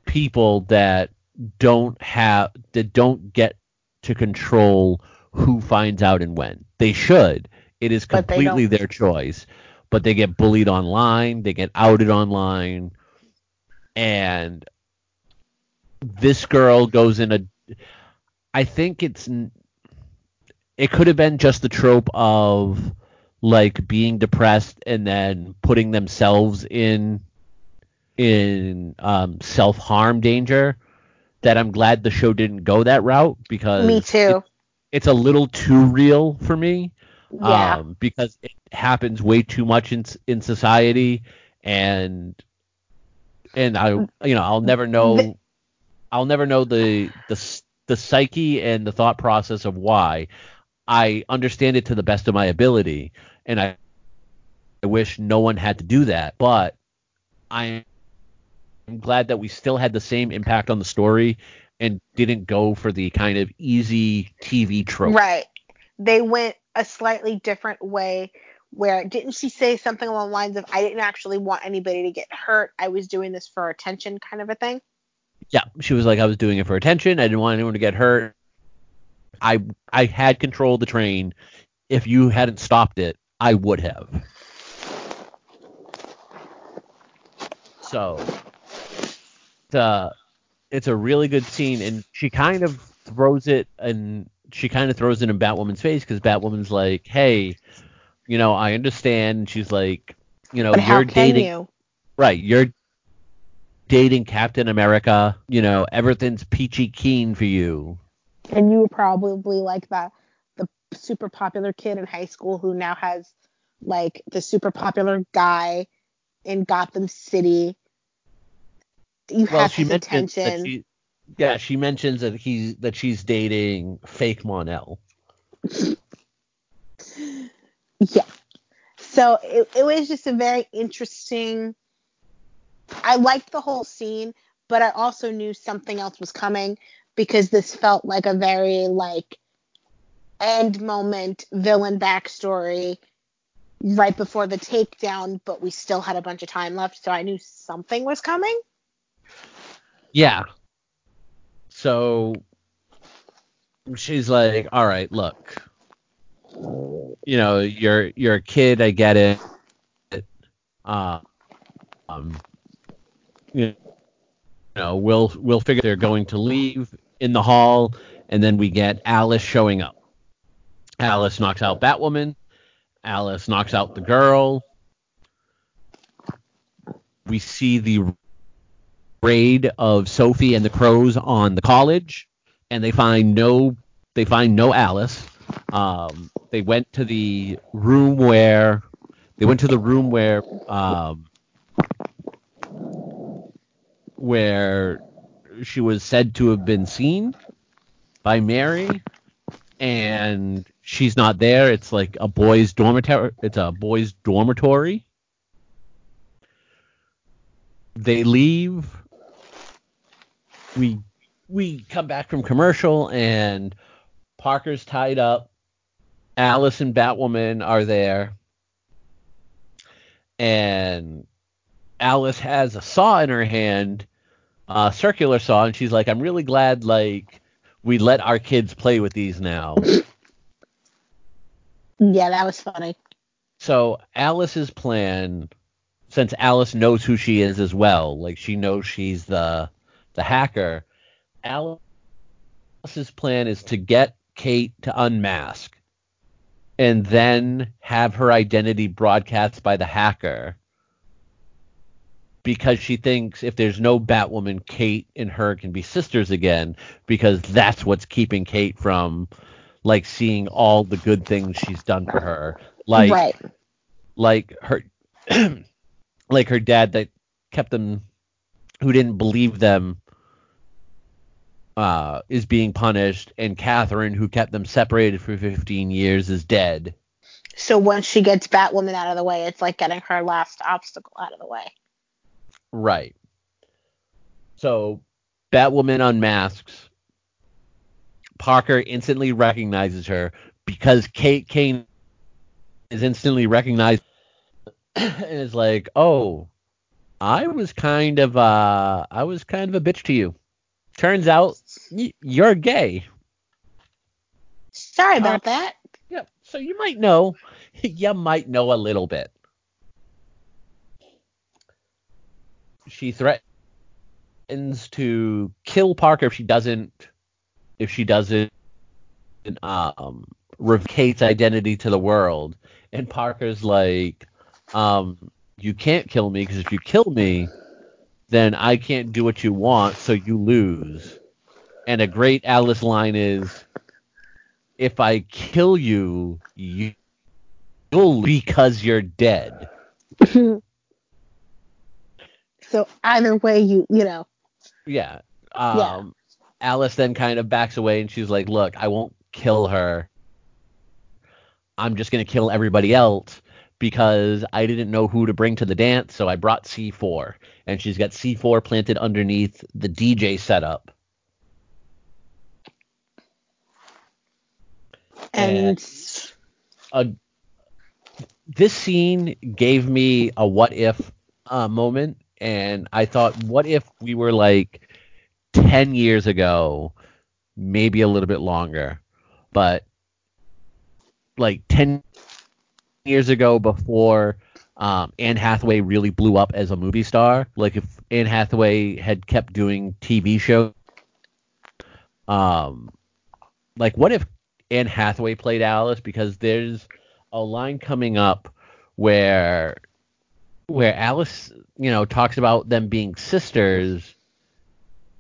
people that don't have that don't get to control who finds out and when. They should. It is completely their choice. But they get bullied online, they get outed online, and this girl goes in a I think it's it could have been just the trope of like being depressed and then putting themselves in in um, self harm danger. That I'm glad the show didn't go that route because me too. It, it's a little too real for me. Yeah. Um, because it happens way too much in in society, and and I you know I'll never know I'll never know the the the psyche and the thought process of why. I understand it to the best of my ability, and I, I wish no one had to do that. But I am glad that we still had the same impact on the story and didn't go for the kind of easy TV trope. Right. They went a slightly different way where didn't she say something along the lines of I didn't actually want anybody to get hurt. I was doing this for attention kind of a thing. Yeah, she was like, I was doing it for attention. I didn't want anyone to get hurt. I I had control of the train. If you hadn't stopped it, I would have. So, the it's a really good scene, and she kind of throws it, and she kind of throws it in Batwoman's face because Batwoman's like, "Hey, you know, I understand." She's like, "You know, but you're dating, you? right? You're dating Captain America. You know, everything's peachy keen for you. And you were probably like the the super popular kid in high school who now has like the super popular guy in Gotham City. You well, have his attention. She, yeah, she mentions that he's that she's dating fake Mon-El. yeah. So it, it was just a very interesting. I liked the whole scene, but I also knew something else was coming because this felt like a very like end moment villain backstory right before the takedown, but we still had a bunch of time left, so I knew something was coming. Yeah. So she's like, "All right, look, you know, you're you're a kid. I get it. Uh, um, you know, we'll we'll figure they're going to leave in the hall, and then we get Alice showing up. Alice knocks out Batwoman. Alice knocks out the girl. We see the raid of Sophie and the Crows on the college, and they find no they find no Alice. Um, they went to the room where they went to the room where um, where she was said to have been seen by Mary, and she's not there. It's like a boys' dormitory. It's a boys' dormitory. They leave. We we come back from commercial and Parker's tied up. Alice and Batwoman are there. And Alice has a saw in her hand, a circular saw, and she's like, I'm really glad like we let our kids play with these now. Yeah, that was funny. So Alice's plan, since Alice knows who she is as well, like she knows she's the the hacker, Alice's plan is to get Kate to unmask and then have her identity broadcast by the hacker because she thinks if there's no Batwoman, Kate and her can be sisters again because that's what's keeping Kate from like seeing all the good things she's done for her. Like right. like her like her dad that kept them who didn't believe them uh, is being punished, and Catherine, who kept them separated for 15 years, is dead. So once she gets Batwoman out of the way, it's like getting her last obstacle out of the way. Right. So Batwoman unmasks. Parker instantly recognizes her because Kate Kane is instantly recognized and is like, "Oh, I was kind of uh I was kind of a bitch to you." Turns out you're gay. Sorry about uh, that. Yeah, so you might know. you might know a little bit. She threatens to kill Parker if she doesn't if she doesn't um reveal Kate's identity to the world. And Parker's like, um, you can't kill me because if you kill me, then I can't do what you want, so you lose. And a great Alice line is, if I kill you, you will because you're dead. so either way, you you know. Yeah. Um, yeah. Alice then kind of backs away and she's like, "Look, I won't kill her. I'm just gonna kill everybody else." because I didn't know who to bring to the dance, so I brought C4. And she's got C4 planted underneath the DJ setup. And, and a, this scene gave me a what if uh, moment. And I thought, what if we were like 10 years ago, maybe a little bit longer, but like 10 years ago before um, Anne Hathaway really blew up as a movie star. Like if Anne Hathaway had kept doing TV shows, um, like what if Anne Hathaway played Alice? Because there's a line coming up where where Alice, you know, talks about them being sisters,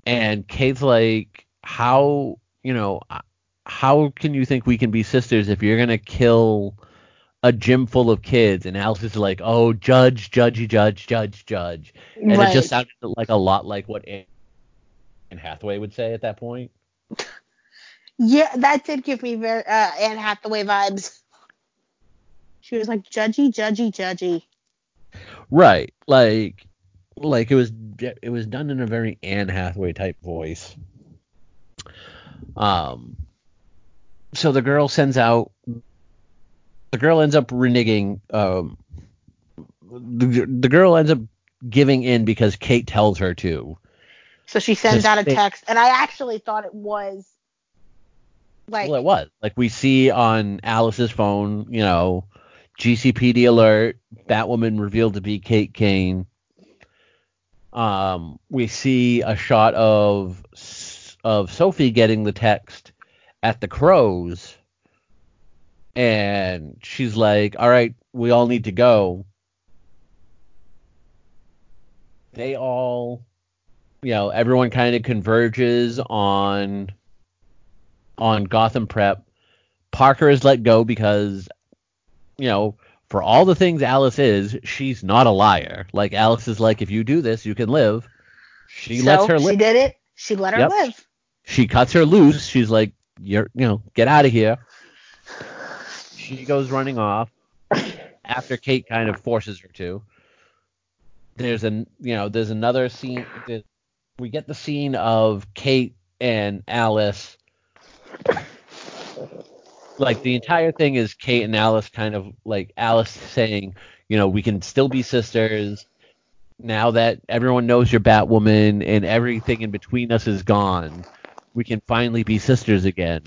and Kate's like, how, you know, uh, how can you think we can be sisters if you're gonna kill a gym full of kids? And Alice is like, oh, judge, judgy, judge, judge, judge, and right. it just sounded like a lot like what Anne Hathaway would say at that point. Yeah, that did give me very uh, Anne Hathaway vibes. She was like judgy, judgy, judgy. Right, like, like it was it was done in a very Anne Hathaway type voice. Um, so the girl sends out. The girl ends up reneging. Um, the the girl ends up giving in because Kate tells her to. So she sends out a text, and I actually thought it was like. Well, it was like we see on Alice's phone. You know, GCPD alert. Batwoman revealed to be Kate Kane. Um, we see a shot of of Sophie getting the text at the Crows, and she's like, "All right, we all need to go." They all, you know, everyone kind of converges on on Gotham Prep. Parker is let go because, you know, for all the things Alice is, she's not a liar. Like Alice is like, if you do this, you can live. She so lets her live. She did it. She let her yep. live. She cuts her loose. She's like, you're you know get out of here. She goes running off after Kate kind of forces her to. There's an you know there's another scene. We get the scene of Kate and Alice. Like the entire thing is Kate and Alice kind of like Alice saying, you know, we can still be sisters now that everyone knows you're Batwoman and everything in between us is gone we can finally be sisters again.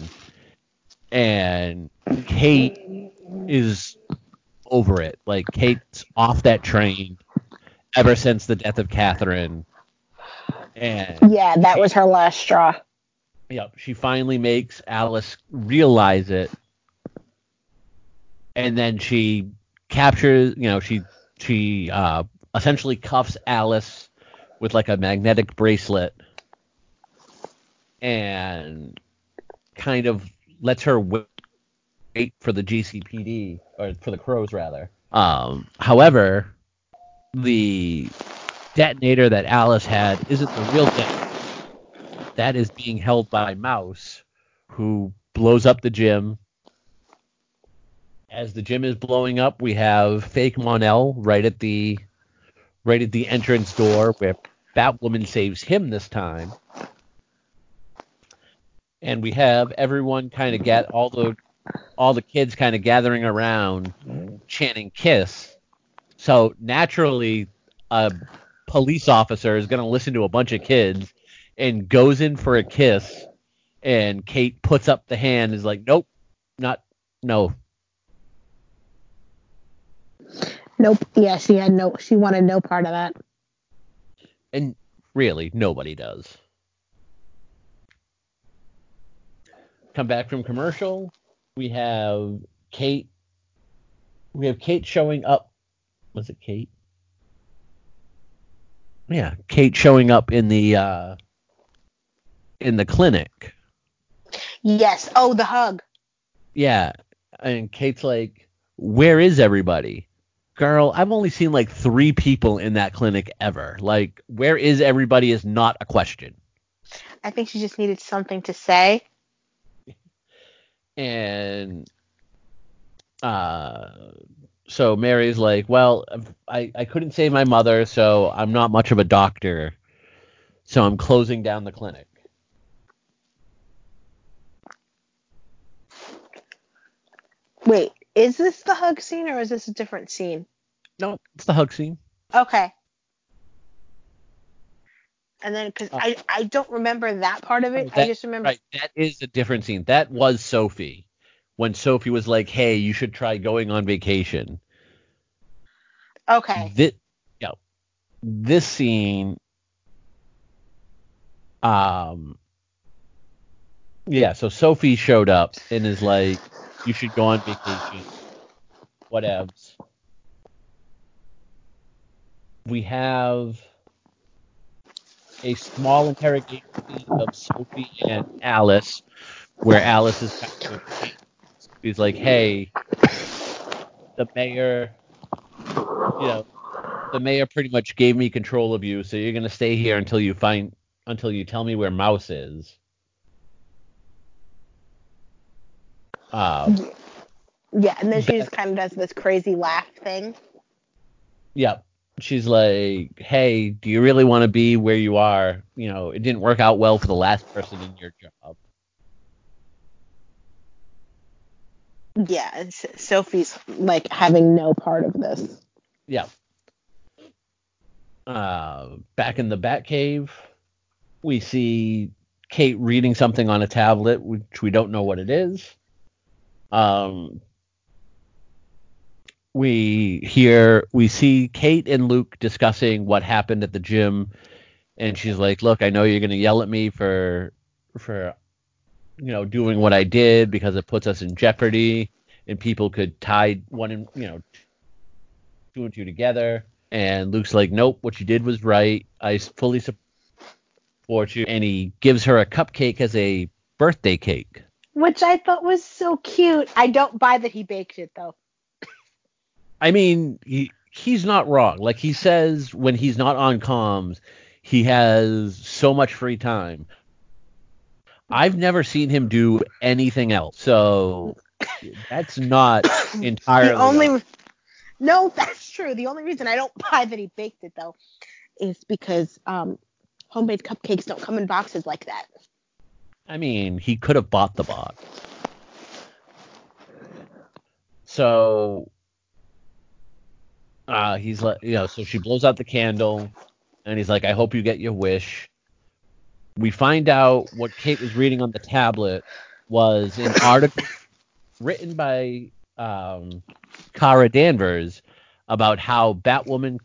And Kate is over it. Like Kate's off that train ever since the death of Catherine. And yeah, that was her last straw. Yep, she finally makes Alice realize it, and then she captures. You know, she she uh, essentially cuffs Alice with like a magnetic bracelet and kind of lets her wait for the GCPD or for the crows rather. Um, however, the detonator that Alice had isn't the real detonator. That is being held by Mouse, who blows up the gym. As the gym is blowing up, we have fake Mon-El right at the right at the entrance door where Batwoman saves him this time and we have everyone kind of get all the all the kids kind of gathering around chanting kiss so naturally a police officer is going to listen to a bunch of kids and goes in for a kiss and kate puts up the hand is like nope not no nope yeah she had no she wanted no part of that and really nobody does come back from commercial. We have Kate. We have Kate showing up. Was it Kate? Yeah, Kate showing up in the uh, in the clinic. Yes. Oh, the hug. Yeah, and Kate's like, "Where is everybody?" Girl, I've only seen like three people in that clinic ever. Like, where is everybody is not a question. I think she just needed something to say and uh, so Mary's like, well, I, I couldn't save my mother, so I'm not much of a doctor, so I'm closing down the clinic. Wait, is this the hug scene or is this a different scene? No, it's the hug scene. Okay. And then, because oh. I, I don't remember that part of it. Oh, that, I just remember. Right, that is a different scene. That was Sophie. When Sophie was like, hey, you should try going on vacation. Okay. This, yeah, this scene. Um. Yeah, so Sophie showed up and is like, you should go on vacation. Whatevs. we have a small interrogation of Sophie and Alice, where Alice is kind of, he's like, hey, the mayor, you know, the mayor pretty much gave me control of you, so you're gonna stay here until you find until you tell me where Mouse is. Um, yeah, and then she just kind of does this crazy laugh thing. Yep. She's like, "Hey, do you really want to be where you are? You know, it didn't work out well for the last person in your job." Yeah, Sophie's like having no part of this. Yeah. Uh, back in the Batcave, we see Kate reading something on a tablet, which we don't know what it is. Um, we hear, we see Kate and Luke discussing what happened at the gym, and she's like, "Look, I know you're gonna yell at me for, for, you know, doing what I did because it puts us in jeopardy, and people could tie one, and you know, two and two together." And Luke's like, "Nope, what you did was right. I fully support you." And he gives her a cupcake as a birthday cake which I thought was so cute. I don't buy that he baked it though. I mean, he he's not wrong. Like he says when he's not on comms, he has so much free time. I've never seen him do anything else. So that's not entirely the only No, that's true. The only reason I don't buy that he baked it though is because um, homemade cupcakes don't come in boxes like that. I mean, he could have bought the box. So uh, he's like, you know, so she blows out the candle, and he's like, I hope you get your wish. We find out what Kate was reading on the tablet was an article written by um, Kara Danvers about how Batwoman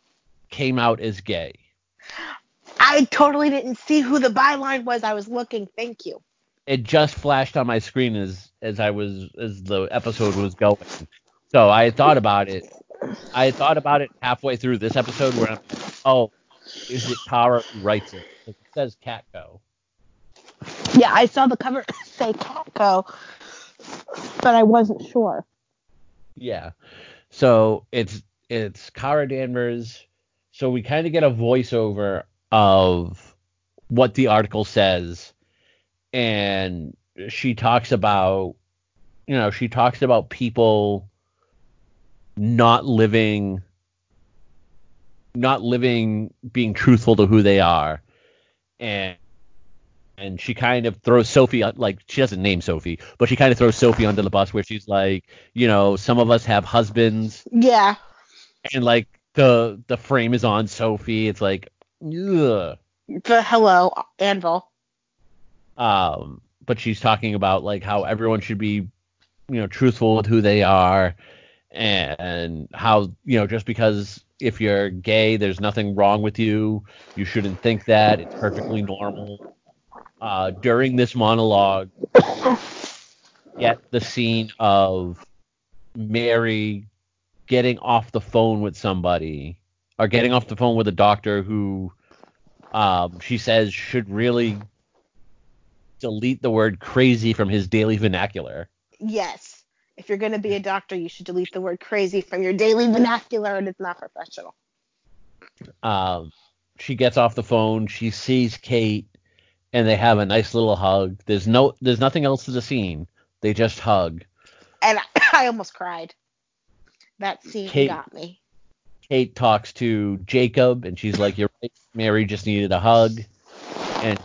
came out as gay. I totally didn't see who the byline was. I was looking. Thank you it just flashed on my screen as as I was as the episode was going. So I thought about it. I thought about it halfway through this episode where I'm oh, is it Kara who writes it? It says Catco. Yeah, I saw the cover say Catco, but I wasn't sure. Yeah. So it's it's Kara Danvers. So we kind of get a voiceover of what the article says and she talks about you know she talks about people not living not living being truthful to who they are and and she kind of throws Sophie like she doesn't name Sophie, but she kind of throws Sophie under the bus where she's like, you know, some of us have husbands. Yeah. And like the the frame is on Sophie. It's like, ugh. The hello anvil. Um, but she's talking about like how everyone should be, you know, truthful with who they are, and how you know just because if you're gay, there's nothing wrong with you. You shouldn't think that. It's perfectly normal. Uh, during this monologue, get the scene of Mary getting off the phone with somebody or getting off the phone with a doctor who um, she says should really delete the word crazy from his daily vernacular. Yes. If you're going to be a doctor, you should delete the word crazy from your daily vernacular, and it's not professional. Um, she gets off the phone. She sees Kate, and they have a nice little hug. There's no, there's nothing else to the scene. They just hug. And I, I almost cried. That scene Kate, got me. Kate talks to Jacob, and she's like, "You're right. Mary just needed a hug." And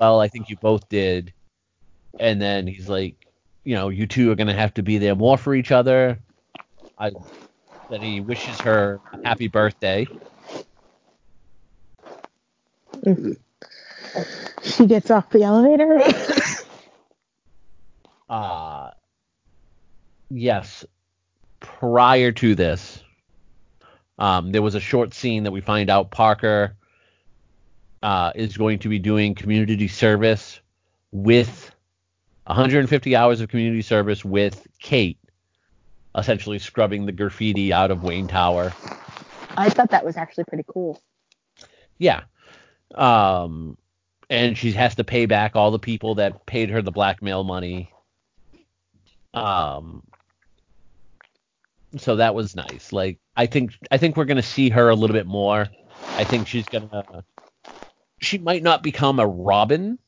well, I think you both did. And then he's like, you know, you two are gonna have to be there more for each other. I then he wishes her a happy birthday. She gets off the elevator. uh yes. Prior to this, um, there was a short scene that we find out Parker uh, is going to be doing community service with 150 hours of community service with Kate, essentially scrubbing the graffiti out of Wayne Tower. I thought that was actually pretty cool. Yeah. Um, and she has to pay back all the people that paid her the blackmail money. Um, so that was nice. Like I think I think we're gonna see her a little bit more. I think she's gonna she might not become a Robin,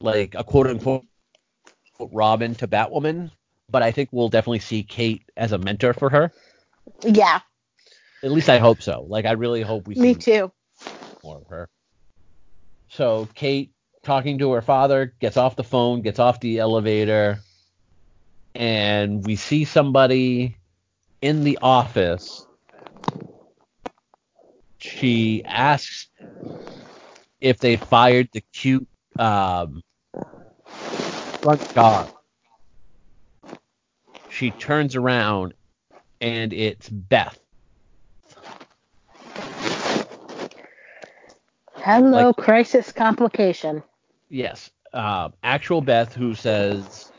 like a quote unquote Robin to Batwoman, but I think we'll definitely see Kate as a mentor for her. Yeah. At least I hope so. Like I really hope we see Me too. more of her. So Kate talking to her father gets off the phone, gets off the elevator, and we see somebody in the office. She asks if they fired the cute um, front guard. She turns around and it's Beth. Hello, like, crisis complication. Yes, uh, actual Beth who says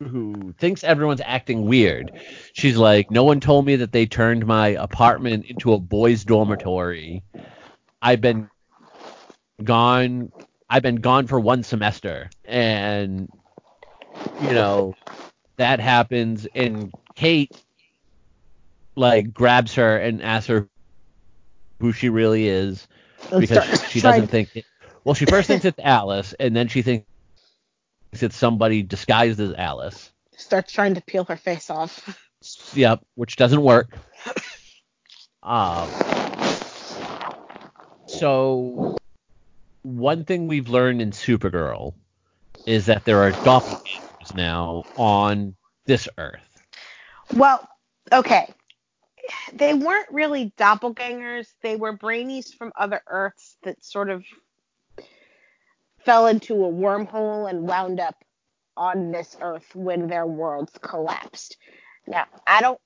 who thinks everyone's acting weird. She's like, no one told me that they turned my apartment into a boys' dormitory. I've been gone. I've been gone for one semester, and you know that happens. And Kate like grabs her and asks her who she really is because she doesn't think. It, well, she first thinks it's Alice, and then she thinks it's somebody disguised as Alice. Starts trying to peel her face off. Yep, which doesn't work. Um, so one thing we've learned in Supergirl is that there are doppelgangers now on this Earth. Well, okay. They weren't really doppelgangers. They were brainies from other Earths that sort of fell into a wormhole and wound up on this Earth when their worlds collapsed. Now, I don't.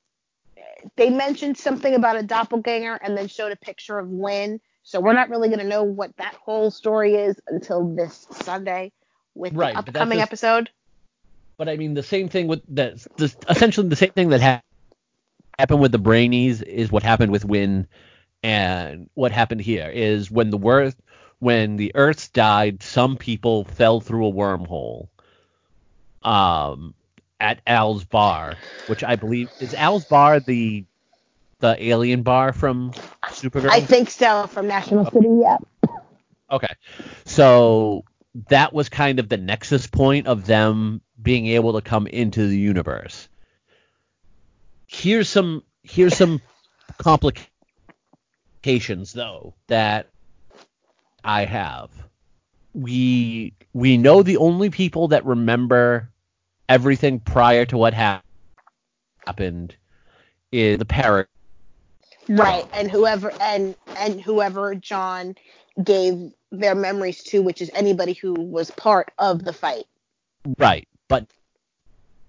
They mentioned something about a doppelganger and then showed a picture of Lynn so we're not really going to know what that whole story is until this Sunday with right, the upcoming just, episode. But I mean, the same thing with the, the essentially the same thing that ha- happened with the Brainies is what happened with Winn, and what happened here is when the Earth when the Earths died, some people fell through a wormhole. Um, at Al's bar, which I believe is Al's bar the the alien bar from Supergirl? I think so, from National okay. City, yeah. Okay. So that was kind of the nexus point of them being able to come into the universe. Here's some here's some complications though that I have. We we know the only people that remember everything prior to what ha- happened is the parrot Right, and whoever and and whoever John gave their memories to, which is anybody who was part of the fight. Right, but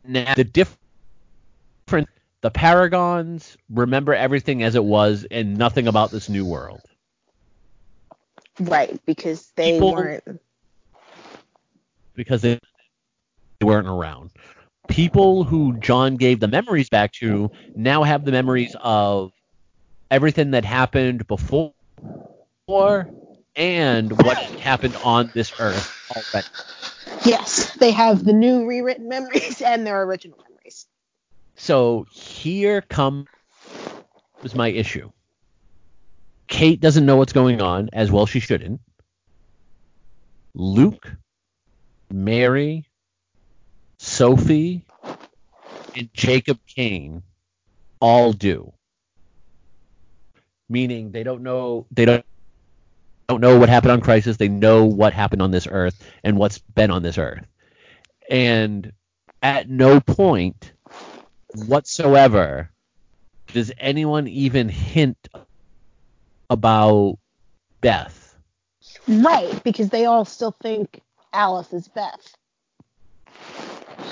now the different the Paragons remember everything as it was and nothing about this new world. Right, because they People, weren't because they weren't around. People who John gave the memories back to now have the memories of everything that happened before and what happened on this earth already. Yes, they have the new rewritten memories and their original memories. So here comes my issue. Kate doesn't know what's going on, as well she shouldn't. Luke, Mary, Sophie, and Jacob Kane all do meaning they don't know they don't don't know what happened on Crisis. They know what happened on this Earth and what's been on this Earth. And at no point whatsoever does anyone even hint about Beth. Right, because they all still think Alice is Beth.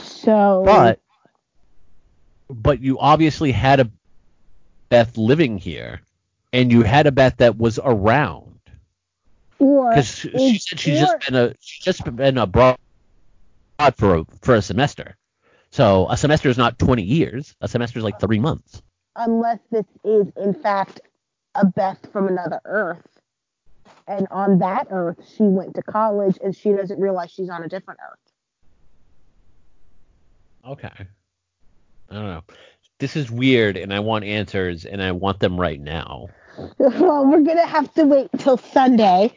So But but you obviously had a Beth living here and you had a Beth that was around. Because she said she's just been a she's just been abroad for a, for a semester. So a semester is not 20 years. A semester is like three months. Unless this is in fact a Beth from another Earth. And on that Earth, she went to college and she doesn't realize she's on a different Earth. Okay. I don't know. This is weird, and I want answers, and I want them right now. Well, we're gonna have to wait till Sunday.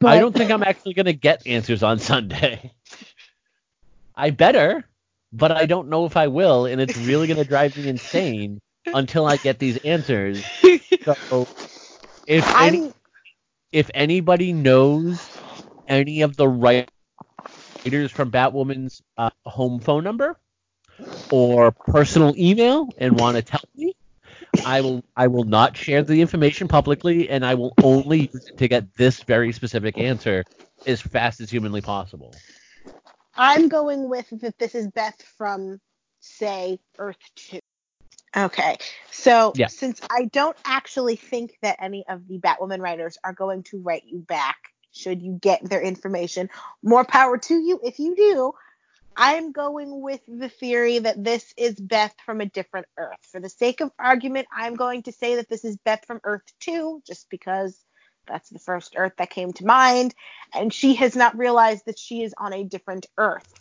But... I don't think I'm actually gonna get answers on Sunday. I better, but I don't know if I will, and it's really gonna drive me insane until I get these answers. So if any, if anybody knows any of the writers from Batwoman's uh, home phone number or personal email and want to tell me, I will I will not share the information publicly, and I will only use it to get this very specific answer as fast as humanly possible. I'm going with that this is Beth from say Earth Two. Okay, so yeah. since I don't actually think that any of the Batwoman writers are going to write you back, should you get their information, more power to you if you do. I'm going with the theory that this is Beth from a different Earth. For the sake of argument, I'm going to say that this is Beth from Earth 2, just because that's the first Earth that came to mind, and she has not realized that she is on a different Earth.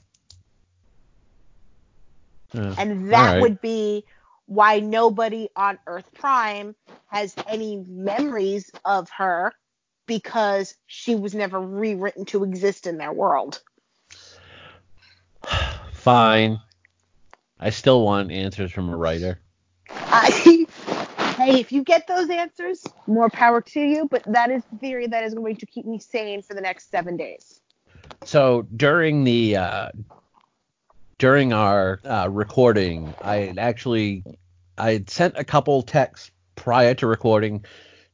Uh, and that right. would be why nobody on Earth Prime has any memories of her because she was never rewritten to exist in their world. Fine. I still want answers from a writer. I, hey, if you get those answers, more power to you. But that is the theory that is going to keep me sane for the next seven days. So during the uh, during our uh, recording, I actually I had sent a couple texts prior to recording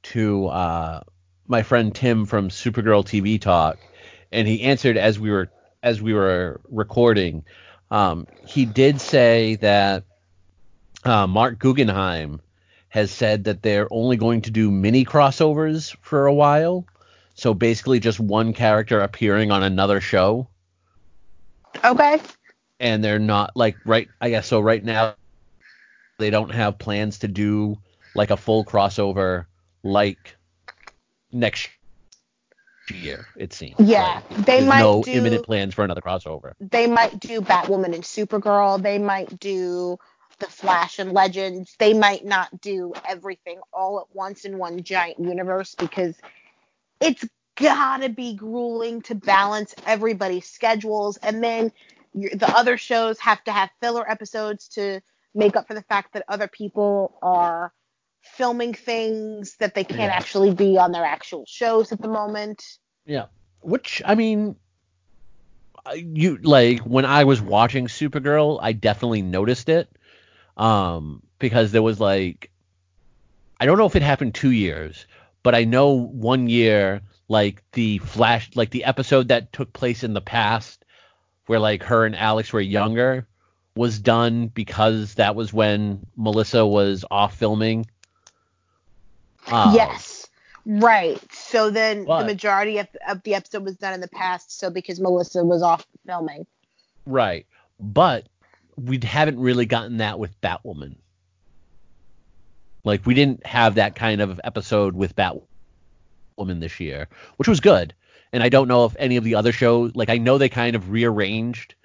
to uh, my friend Tim from Supergirl TV Talk, and he answered as we were as we were recording. Um, he did say that uh, Marc Guggenheim has said that they're only going to do mini crossovers for a while. So basically, just one character appearing on another show. Okay and they're not like right I guess so right now they don't have plans to do like a full crossover like next year it seems yeah like. they might no do, imminent plans for another crossover. They might do batwoman and supergirl. They might do the flash and legends. They might not do everything all at once in one giant universe because it's gotta be grueling to balance everybody's schedules. And then the other shows have to have filler episodes to make up for the fact that other people are filming things that they can't yeah. actually be on their actual shows at the moment. Yeah. Which I mean you like when I was watching Supergirl, I definitely noticed it. Um because there was like I don't know if it happened 2 years, but I know one year like the flash like the episode that took place in the past where like her and Alex were younger was done because that was when Melissa was off filming. Um, yes. Right. So then but, the majority of, of the episode was done in the past, so because Melissa was off filming. Right. But we haven't really gotten that with Batwoman. Like we didn't have that kind of episode with Batwoman this year, which was good and I don't know if any of the other shows like I know they kind of rearranged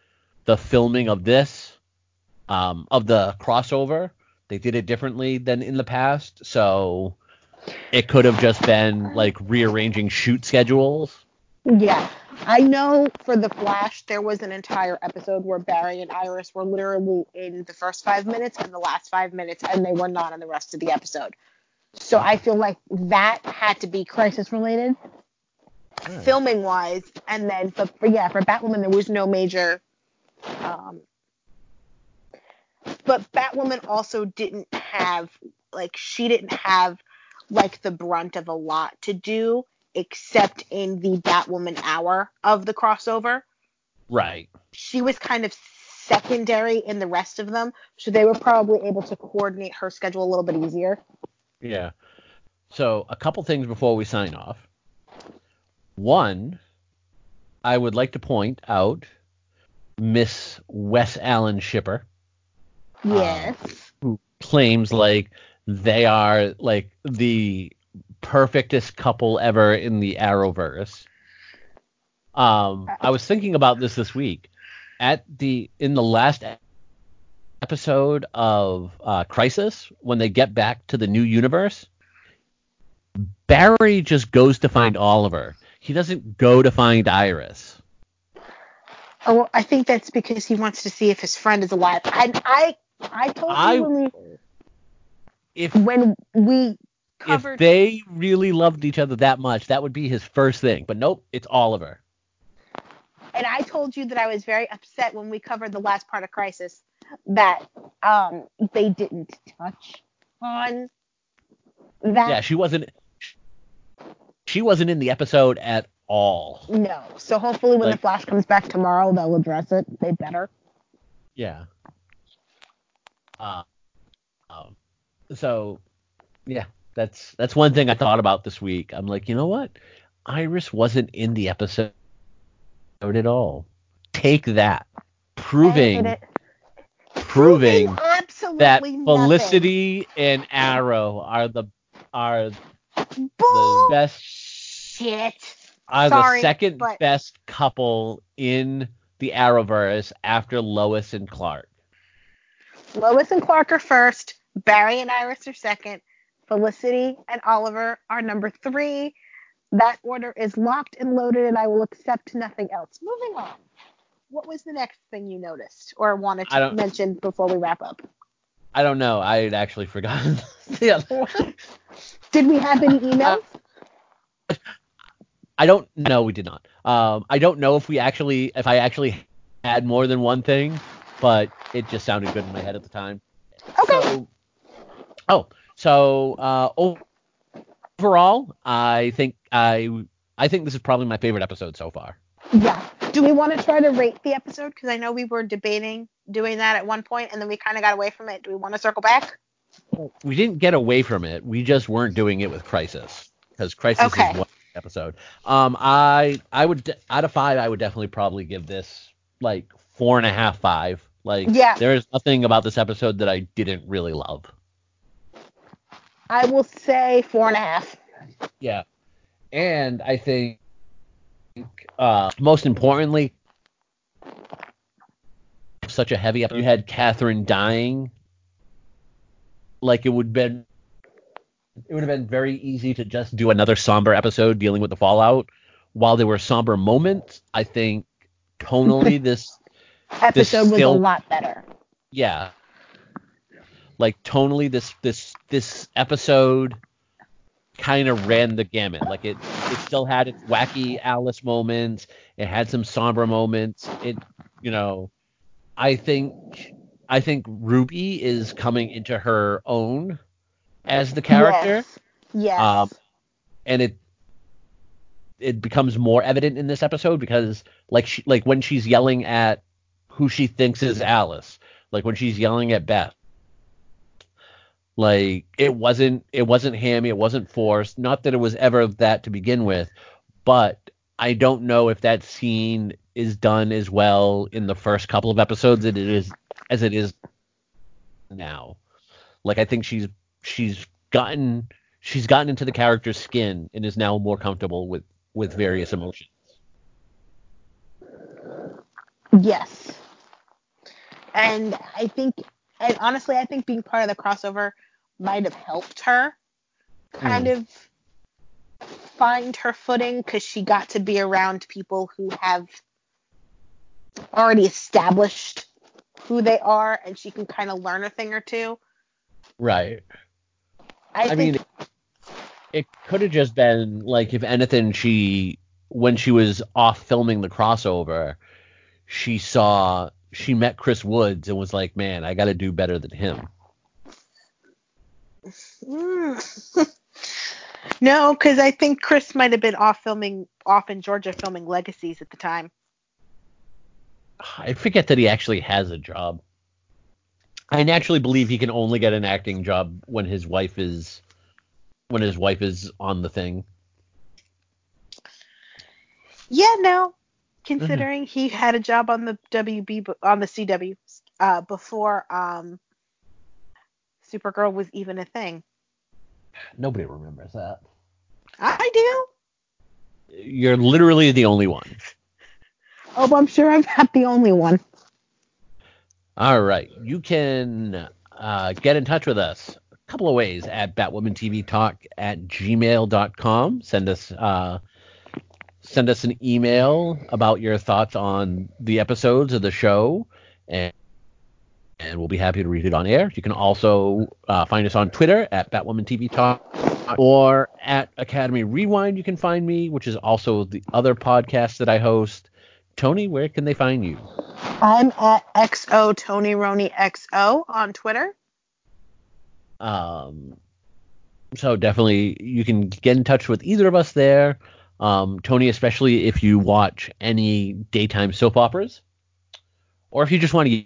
the filming of this um, of the crossover. They did it differently than in the past, so it could have just been like rearranging shoot schedules. Yeah. I know for the Flash there was an entire episode where Barry and Iris were literally in the first five minutes and the last five minutes and they were not in the rest of the episode. So I feel like that had to be crisis related filming wise. And then, but for yeah, for Batwoman, there was no major. Um, but Batwoman also didn't have like she didn't have like the brunt of a lot to do except in the Batwoman hour of the crossover. Right. She was kind of secondary in the rest of them, so they were probably able to coordinate her schedule a little bit easier. Yeah. So a couple things before we sign off. One, I would like to point out Miss WestAllen Shipper. Yes. who claims like they are like the perfectest couple ever in the Arrowverse. Um, I was thinking about this this week. At the in the last episode of uh, Crisis, when they get back to the new universe, Barry just goes to find Oliver. He doesn't go to find Iris. Oh, I think that's because he wants to see if his friend is alive. I I I told I- you when we If when we covered if they really loved each other that much, that would be his first thing. But nope, it's Oliver. and I told you that I was very upset when we covered the last part of Crisis that um they didn't touch on that. Yeah, she wasn't. She wasn't in the episode at all. No. So hopefully when Like- the Flash comes back tomorrow, they'll address it. They better. Yeah. Uh, so, yeah, that's that's one thing I thought about this week. I'm like, you know what? Iris wasn't in the episode at all. Take that, proving proving absolutely that nothing. Felicity and Arrow are the are the best shit. are Sorry, the second but- best couple in the Arrowverse after Lois and Clark. Lois and Clark are first. Barry and Iris are second. Felicity and Oliver are number three. That order is locked and loaded, and I will accept nothing else. Moving on. What was the next thing you noticed or wanted to mention before we wrap up? I don't know. I had actually forgotten the other one. Did we have any emails? I don't know. We did not. Um, I don't know if we actually, if I actually had more than one thing, but it just sounded good in my head at the time. okay. So, oh, so uh, overall, I think I, I think this is probably my favorite episode so far. yeah. Do we want to try to rate the episode? Because I know we were debating doing that at one point, and then we kind of got away from it. Do we want to circle back? We didn't get away from it. We just weren't doing it with Crisis because Crisis Okay. is one episode. Um, I, I would de- out of five, I would definitely probably give this like four and a half, five. Like, Yeah. there is nothing about this episode that I didn't really love. I will say four and a half. Yeah. And I think uh most importantly such a heavy episode. You had Catherine dying. Like it would been it would have been very easy to just do another somber episode dealing with the fallout. While there were somber moments, I think tonally this Episode was still- a lot better. yeah. Like tonally this this this episode kind of ran the gamut. Like it it still had its wacky Alice moments, it had some somber moments. It you know, I think I think Ruby is coming into her own as the character Yes. Yes. Um, and it it becomes more evident in this episode because like she, like when she's yelling at who she thinks is Alice, like when she's yelling at Beth, like it wasn't it wasn't hammy, it wasn't forced. Not that it was ever that to begin with, but I don't know if that scene is done as well in the first couple of episodes it is as it is now. Like I think she's she's gotten she's gotten into the character's skin and is now more comfortable with with various emotions. Yes. And I think, and honestly, I think being part of the crossover might have helped her kind hmm. of find her footing because she got to be around people who have already established who they are and she can kind of learn a thing or two. Right. I, I, think, mean, it could have just been like if anything, she when she was off filming the crossover, she saw she met Chris Woods and was like, "Man, I got to do better than him." Mm. no, because I think Chris might have been off filming, off in Georgia filming Legacies at the time. I forget that he actually has a job. I naturally believe he can only get an acting job when his wife is when his wife is on the thing. Yeah, no. Considering he had a job on the WB on the CW uh, before um, Supergirl was even a thing. Nobody remembers that. I do. You're literally the only one. Oh, I'm sure I'm not the only one. All right. You can uh, get in touch with us a couple of ways at BatwomanTVTalk at gmail.com. Send us uh, send us an email about your thoughts on the episodes of the show, and and we'll be happy to read it on air. You can also uh, find us on Twitter at BatwomanTVTalk or at Academy Rewind. You can find me, which is also the other podcast that I host. Tony, where can they find you? I'm at XO Tony Roni XO on Twitter. Um, so definitely you can get in touch with either of us there. Um, Tony, especially if you watch any daytime soap operas, or if you just want to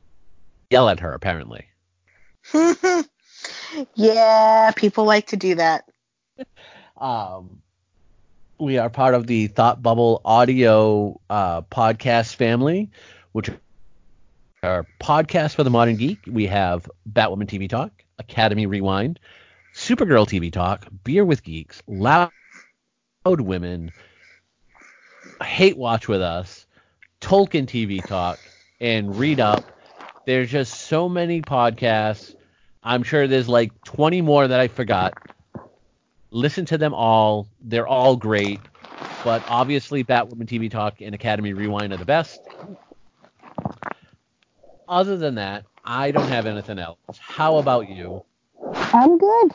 yell at her, apparently. yeah, people like to do that. Um, we are part of the Thought Bubble Audio uh, podcast family, which are podcasts for the modern geek. We have Batwoman TV Talk, Academy Rewind, Supergirl TV Talk, Beer with Geeks, Loud Women, Hate Watch with Us, Tolkien TV Talk, and Read Up. There's just so many podcasts. I'm sure there's like 20 more that I forgot. Listen to them all. They're all great. But obviously, Batwoman TV Talk and Academy Rewind are the best. Other than that, I don't have anything else. How about you? I'm good.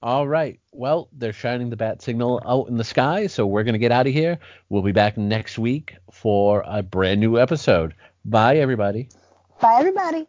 All right. Well, they're shining the bat signal out in the sky, so we're going to get out of here. We'll be back next week for a brand new episode. Bye, everybody. Bye, everybody.